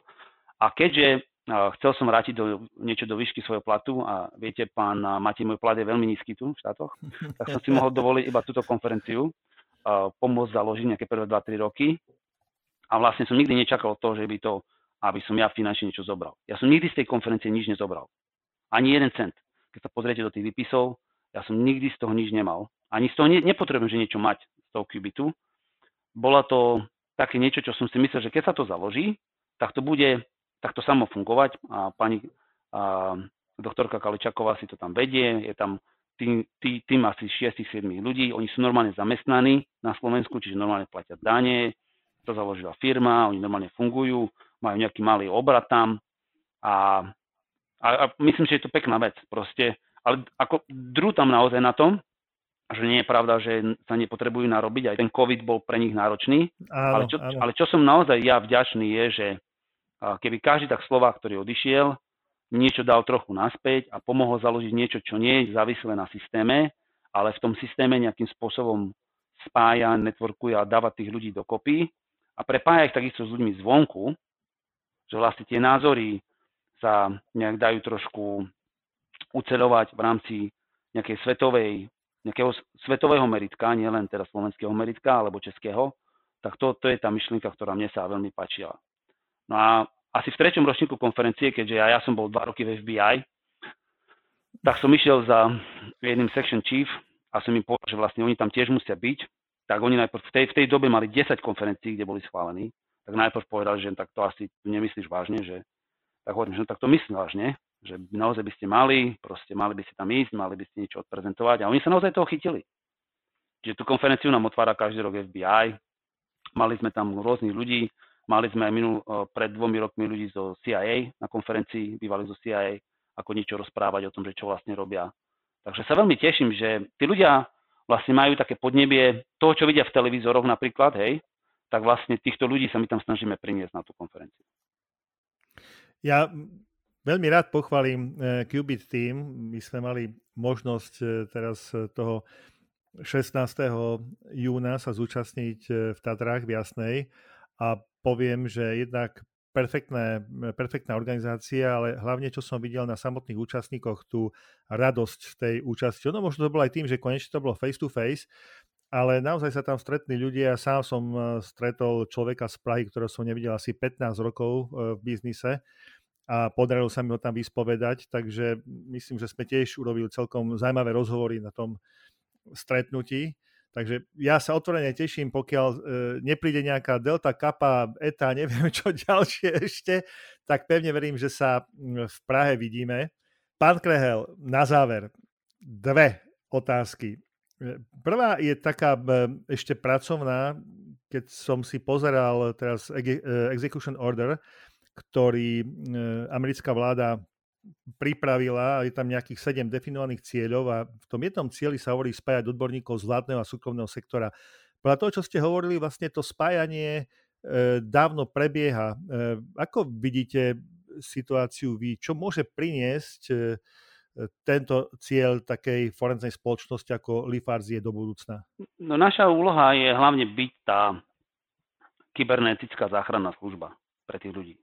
A keďže chcel som vrátiť do, niečo do výšky svojho platu a viete, pán Matej, môj plat je veľmi nízky tu v štátoch, tak som si mohol dovoliť iba túto konferenciu, pomôcť založiť nejaké prvé 2-3 roky. A vlastne som nikdy nečakal to, že by to, aby som ja finančne niečo zobral. Ja som nikdy z tej konferencie nič nezobral. Ani jeden cent keď sa pozriete do tých výpisov, ja som nikdy z toho nič nemal. Ani z toho ne, nepotrebujem, že niečo mať z toho Cubitu. Bola to také niečo, čo som si myslel, že keď sa to založí, tak to bude takto samo fungovať a pani a, doktorka Kaličaková si to tam vedie, je tam tým, tým, tým asi 6-7 ľudí, oni sú normálne zamestnaní na Slovensku, čiže normálne platia dane, to založila firma, oni normálne fungujú, majú nejaký malý obrat tam a a, a myslím, že je to pekná vec. Proste, ale ako drú tam naozaj na tom, že nie je pravda, že sa nepotrebujú narobiť, aj ten COVID bol pre nich náročný. Áno, ale, čo, áno. ale čo som naozaj ja vďačný je, že keby každý tak slova, ktorý odišiel, niečo dal trochu naspäť a pomohol založiť niečo, čo nie je závislé na systéme, ale v tom systéme nejakým spôsobom spája, networkuje a dáva tých ľudí dokopy a prepája ich takisto s ľuďmi zvonku, že vlastne tie názory sa nejak dajú trošku ucelovať v rámci nejakej svetovej, nejakého svetového meritka, nielen teda slovenského meritka alebo českého, tak to, to je tá myšlienka, ktorá mne sa veľmi páčila. No a asi v treťom ročníku konferencie, keďže ja, ja som bol dva roky v FBI, tak som išiel za jedným section chief a som im povedal, že vlastne oni tam tiež musia byť. Tak oni najprv v tej, v tej dobe mali 10 konferencií, kde boli schválení. Tak najprv povedali, že tak to asi nemyslíš vážne, že tak hovorím, že no tak to myslím vážne, že naozaj by ste mali, proste mali by ste tam ísť, mali by ste niečo odprezentovať a oni sa naozaj toho chytili. Čiže tú konferenciu nám otvára každý rok FBI, mali sme tam rôznych ľudí, mali sme aj minul, pred dvomi rokmi ľudí zo CIA na konferencii, bývali zo CIA, ako niečo rozprávať o tom, že čo vlastne robia. Takže sa veľmi teším, že tí ľudia vlastne majú také podnebie toho, čo vidia v televízoroch napríklad, hej, tak vlastne týchto ľudí sa my tam snažíme priniesť na tú konferenciu. Ja veľmi rád pochválim eh, Qubit Team. My sme mali možnosť eh, teraz eh, toho 16. júna sa zúčastniť v Tatrách v Jasnej a poviem, že jednak perfektné, perfektná organizácia, ale hlavne, čo som videl na samotných účastníkoch, tú radosť tej účasti. Ono možno to bolo aj tým, že konečne to bolo face to face, ale naozaj sa tam stretli ľudia. Sám som stretol človeka z Prahy, ktorého som nevidel asi 15 rokov v biznise a podarilo sa mi ho tam vyspovedať, takže myslím, že sme tiež urobili celkom zaujímavé rozhovory na tom stretnutí. Takže ja sa otvorene teším, pokiaľ e, nepríde nejaká delta, kappa, eta, neviem čo ďalšie ešte, tak pevne verím, že sa v Prahe vidíme. Pán Krehel, na záver, dve otázky. E, prvá je taká e, ešte pracovná, keď som si pozeral teraz Execution Order, ktorý e, americká vláda pripravila, je tam nejakých sedem definovaných cieľov a v tom jednom cieli sa hovorí spájať odborníkov z vládneho a súkromného sektora. Podľa toho, čo ste hovorili, vlastne to spájanie e, dávno prebieha. E, ako vidíte situáciu vy? Čo môže priniesť e, tento cieľ takej forenznej spoločnosti ako Lifarz je do budúcna? No naša úloha je hlavne byť tá kybernetická záchranná služba pre tých ľudí.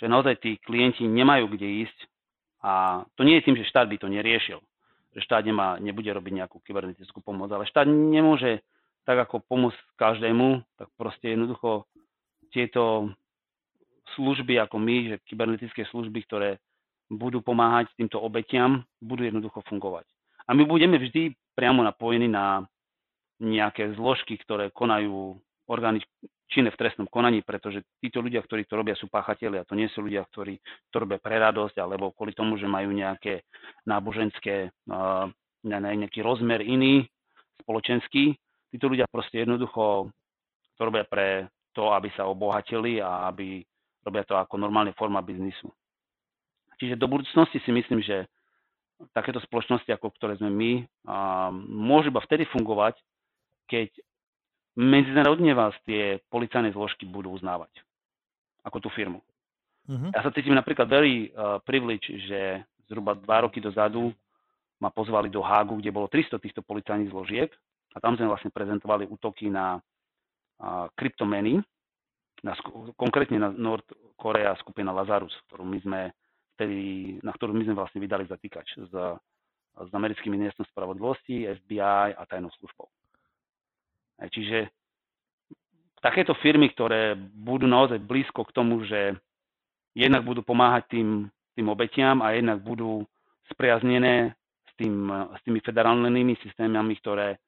Že naozaj tí klienti nemajú kde ísť a to nie je tým, že štát by to neriešil. Že štát nemá, nebude robiť nejakú kybernetickú pomoc, ale štát nemôže tak ako pomôcť každému, tak proste jednoducho tieto služby ako my, že kybernetické služby, ktoré budú pomáhať týmto obetiam, budú jednoducho fungovať. A my budeme vždy priamo napojení na nejaké zložky, ktoré konajú orgány činné v trestnom konaní, pretože títo ľudia, ktorí to robia, sú páchatelia. To nie sú ľudia, ktorí to robia pre radosť alebo kvôli tomu, že majú nejaké náboženské, nejaký rozmer iný, spoločenský títo ľudia proste jednoducho to robia pre to, aby sa obohatili a aby robia to ako normálne forma biznisu. Čiže do budúcnosti si myslím, že takéto spoločnosti, ako ktoré sme my, môžu iba vtedy fungovať, keď medzinárodne vás tie policajné zložky budú uznávať ako tú firmu. Uh-huh. Ja sa cítim napríklad veľmi uh, privilege, že zhruba dva roky dozadu ma pozvali do Hágu, kde bolo 300 týchto policajných zložiek a tam sme vlastne prezentovali útoky na kryptomeny, na, konkrétne na Nord Korea skupina Lazarus, ktorú my sme vtedy, na ktorú my sme vlastne vydali zatýkač s, s americkým ministerstvom spravodlivosti, FBI a tajnou službou. Čiže takéto firmy, ktoré budú naozaj blízko k tomu, že jednak budú pomáhať tým, tým obetiam a jednak budú spriaznené s, tým, s tými federálnymi systémami, ktoré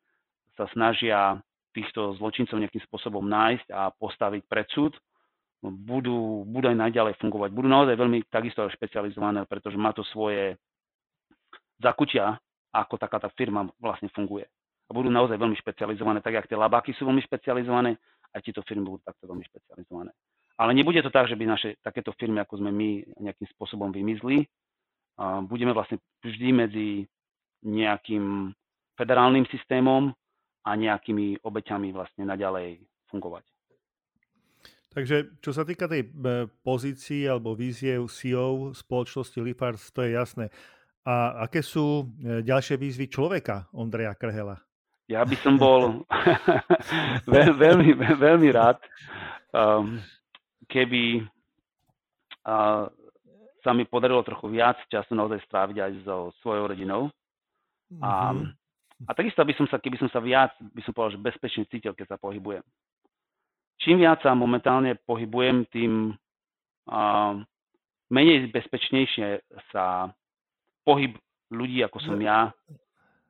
sa snažia týchto zločincov nejakým spôsobom nájsť a postaviť pred súd, budú, budú aj naďalej fungovať. Budú naozaj veľmi takisto špecializované, pretože má to svoje zakutia, ako taká tá firma vlastne funguje. A budú naozaj veľmi špecializované, tak jak tie labáky sú veľmi špecializované, aj tieto firmy budú takto veľmi špecializované. Ale nebude to tak, že by naše takéto firmy, ako sme my, nejakým spôsobom vymizli. Budeme vlastne vždy medzi nejakým federálnym systémom a nejakými obeťami vlastne naďalej fungovať. Takže čo sa týka tej e, pozícii alebo víziev CEO spoločnosti Lifars, to je jasné. A aké sú e, ďalšie výzvy človeka Ondreja Krhela? Ja by som bol veľ, veľmi, veľmi rád, um, keby uh, sa mi podarilo trochu viac času naozaj stráviť aj so svojou rodinou. Mm-hmm. A mhm. A takisto by som sa, keby som sa viac, by som povedal, že bezpečne cítil, keď sa pohybujem. Čím viac sa momentálne pohybujem, tým uh, menej bezpečnejšie sa pohyb ľudí, ako som ja,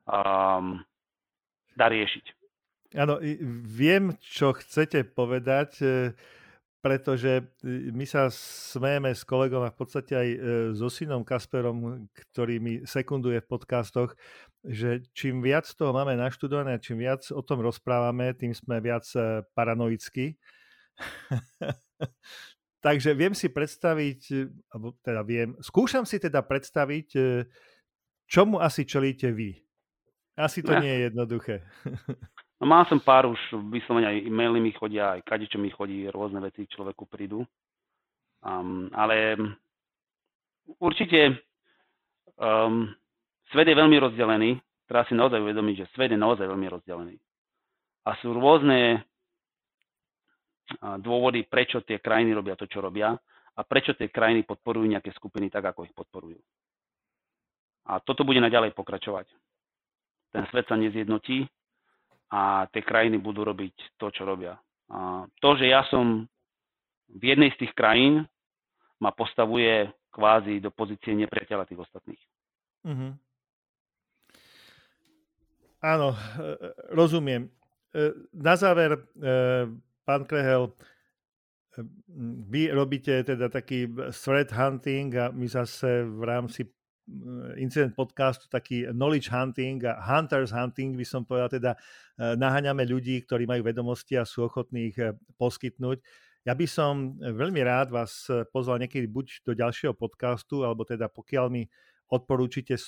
um, dá riešiť. Áno, viem, čo chcete povedať, e, pretože e, my sa smejeme s kolegom a v podstate aj e, so synom Kasperom, ktorý mi sekunduje v podcastoch, že čím viac toho máme naštudované, čím viac o tom rozprávame, tým sme viac paranoickí. Takže viem si predstaviť, alebo teda viem, skúšam si teda predstaviť, čomu asi čelíte vy. Asi to ne. nie je jednoduché. No mal som pár už, vyslovene aj e-maily mi chodia, aj kadečo mi chodí, rôzne veci človeku prídu. Um, ale určite um, svet je veľmi rozdelený. Treba si naozaj uvedomiť, že svet je naozaj veľmi rozdelený. A sú rôzne dôvody, prečo tie krajiny robia to, čo robia a prečo tie krajiny podporujú nejaké skupiny tak, ako ich podporujú. A toto bude naďalej pokračovať. Ten svet sa nezjednotí a tie krajiny budú robiť to, čo robia. A to, že ja som v jednej z tých krajín, ma postavuje kvázi do pozície nepriateľa tých ostatných. Mm-hmm. Áno, e, e, rozumiem. E, na záver, pán Krehel, vy robíte teda taký threat hunting a my zase v rámci incident podcastu taký knowledge hunting a hunters hunting by som povedal, teda naháňame ľudí, ktorí majú vedomosti a sú ochotní ich poskytnúť. Ja by som veľmi rád vás pozval niekedy buď do ďalšieho podcastu, alebo teda pokiaľ mi odporúčite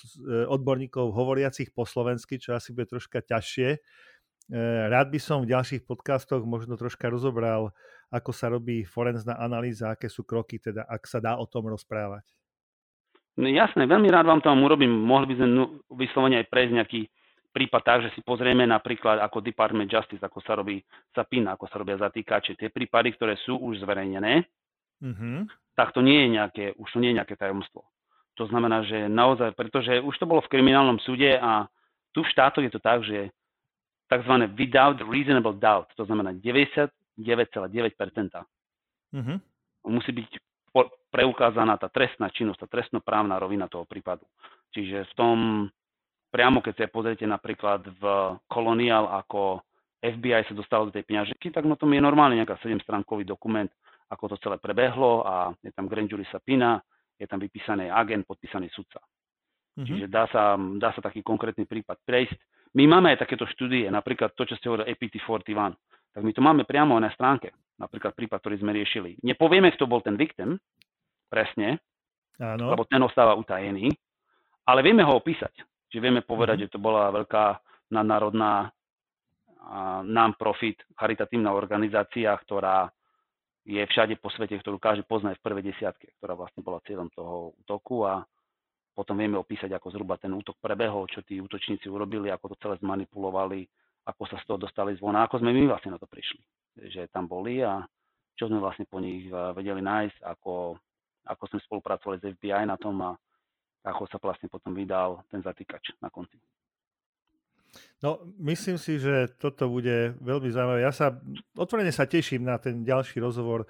odborníkov hovoriacich po slovensky, čo asi bude troška ťažšie, Rád by som v ďalších podcastoch možno troška rozobral, ako sa robí forenzná analýza, aké sú kroky, teda ak sa dá o tom rozprávať. No jasné, veľmi rád vám to urobím. Mohli by sme vyslovene aj prejsť nejaký prípad tak, že si pozrieme napríklad ako Department Justice, ako sa robí zapína, ako sa robia zatýkače. Tie prípady, ktoré sú už zverejnené, mm-hmm. tak to nie je nejaké, už to nie je nejaké tajomstvo. To znamená, že naozaj, pretože už to bolo v kriminálnom súde a tu v štátoch je to tak, že tzv. without reasonable doubt, to znamená 99,9%. Mm-hmm. Musí byť preukázaná tá trestná činnosť, tá trestnoprávna rovina toho prípadu. Čiže v tom, priamo keď sa pozriete napríklad v Colonial, ako FBI sa dostalo do tej peňaženky, tak na tom je normálne nejaká 7-stránkový dokument, ako to celé prebehlo a je tam grand jury subpoena, je tam vypísaný agent, podpísaný sudca. Mm-hmm. Čiže dá sa, dá sa taký konkrétny prípad prejsť my máme aj takéto štúdie, napríklad to, čo ste hovorili, APT41. Tak my to máme priamo na stránke, napríklad prípad, ktorý sme riešili. Nepovieme, kto bol ten victim, presne, Áno. lebo ten ostáva utajený, ale vieme ho opísať. Čiže vieme povedať, mm-hmm. že to bola veľká nadnárodná non-profit charitatívna organizácia, ktorá je všade po svete, ktorú každý pozná v prvej desiatke, ktorá vlastne bola cieľom toho útoku a potom vieme opísať, ako zhruba ten útok prebehol, čo tí útočníci urobili, ako to celé zmanipulovali, ako sa z toho dostali zvon a ako sme my vlastne na to prišli. Že tam boli a čo sme vlastne po nich eh, vedeli nájsť, ako, ako sme spolupracovali s FBI na tom a ako sa vlastne potom vydal ten zatýkač na konci. No, myslím si, že toto bude veľmi zaujímavé. Ja sa otvorene sa teším na ten ďalší rozhovor,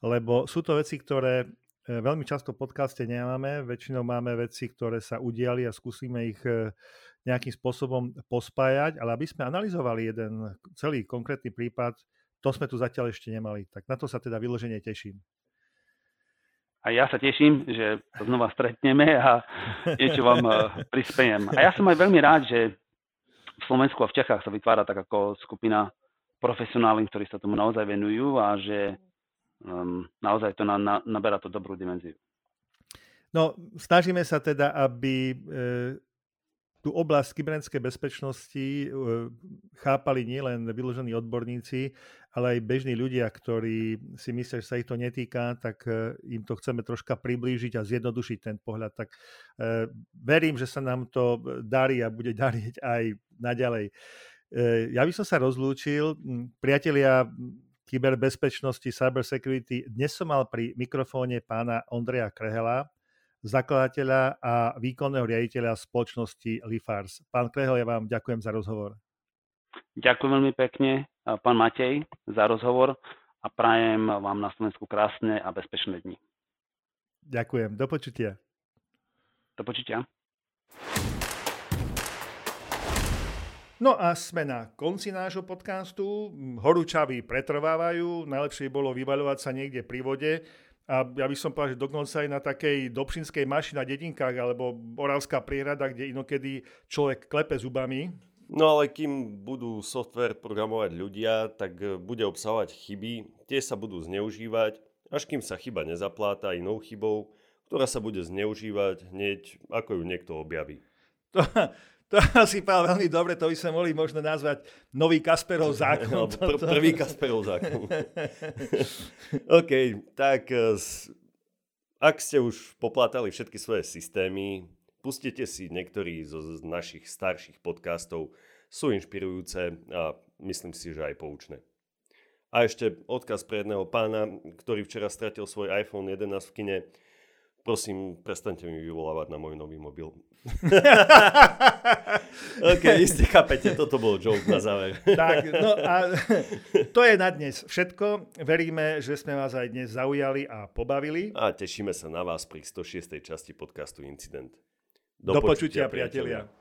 lebo sú to veci, ktoré E, veľmi často v podcaste nemáme, väčšinou máme veci, ktoré sa udiali a skúsime ich e, nejakým spôsobom pospájať, ale aby sme analyzovali jeden celý konkrétny prípad, to sme tu zatiaľ ešte nemali. Tak na to sa teda vyloženie teším. A ja sa teším, že to znova stretneme a niečo vám e, prispiejem. A ja som aj veľmi rád, že v Slovensku a v Čechách sa vytvára tak ako skupina profesionálov, ktorí sa tomu naozaj venujú a že um, naozaj to na, na, naberá to dobrú dimenziu. No, snažíme sa teda, aby e, tú oblasť kybernetickej bezpečnosti e, chápali nielen vyložení odborníci, ale aj bežní ľudia, ktorí si myslia, že sa ich to netýka, tak e, im to chceme troška priblížiť a zjednodušiť ten pohľad. Tak e, verím, že sa nám to darí a bude dariť aj naďalej. Ja by som sa rozlúčil. Priatelia, kyberbezpečnosti, cybersecurity. Dnes som mal pri mikrofóne pána Ondreja Krehela, zakladateľa a výkonného riaditeľa spoločnosti Lifars. Pán Krehel, ja vám ďakujem za rozhovor. Ďakujem veľmi pekne, pán Matej, za rozhovor a prajem vám na Slovensku krásne a bezpečné dni. Ďakujem. Do počutia. Do počutia. No a sme na konci nášho podcastu. Horúčavy pretrvávajú. Najlepšie bolo vyvaľovať sa niekde pri vode. A ja by som povedal, že dokonca aj na takej dobšinskej maši na dedinkách alebo Oravská priehrada, kde inokedy človek klepe zubami. No ale kým budú software programovať ľudia, tak bude obsahovať chyby. Tie sa budú zneužívať, až kým sa chyba nezapláta inou chybou, ktorá sa bude zneužívať hneď, ako ju niekto objaví. To, to asi povedal veľmi dobre, to by sme mohli možno nazvať nový Kasperov zákon. Pr- prvý Kasperov zákon. OK, tak eh, ak ste už poplátali všetky svoje systémy, pustite si niektorý zo našich starších podcastov, sú inšpirujúce a myslím si, že aj poučné. A ešte odkaz pre jedného pána, ktorý včera stratil svoj iPhone 11 v kine. Prosím, prestaňte mi vyvolávať na môj nový mobil. OK, iste chápete, toto bol joke na záver. tak, no a to je na dnes všetko. Veríme, že sme vás aj dnes zaujali a pobavili. A tešíme sa na vás pri 106. časti podcastu Incident. Do, Do počutia, počutia priatelia. priatelia.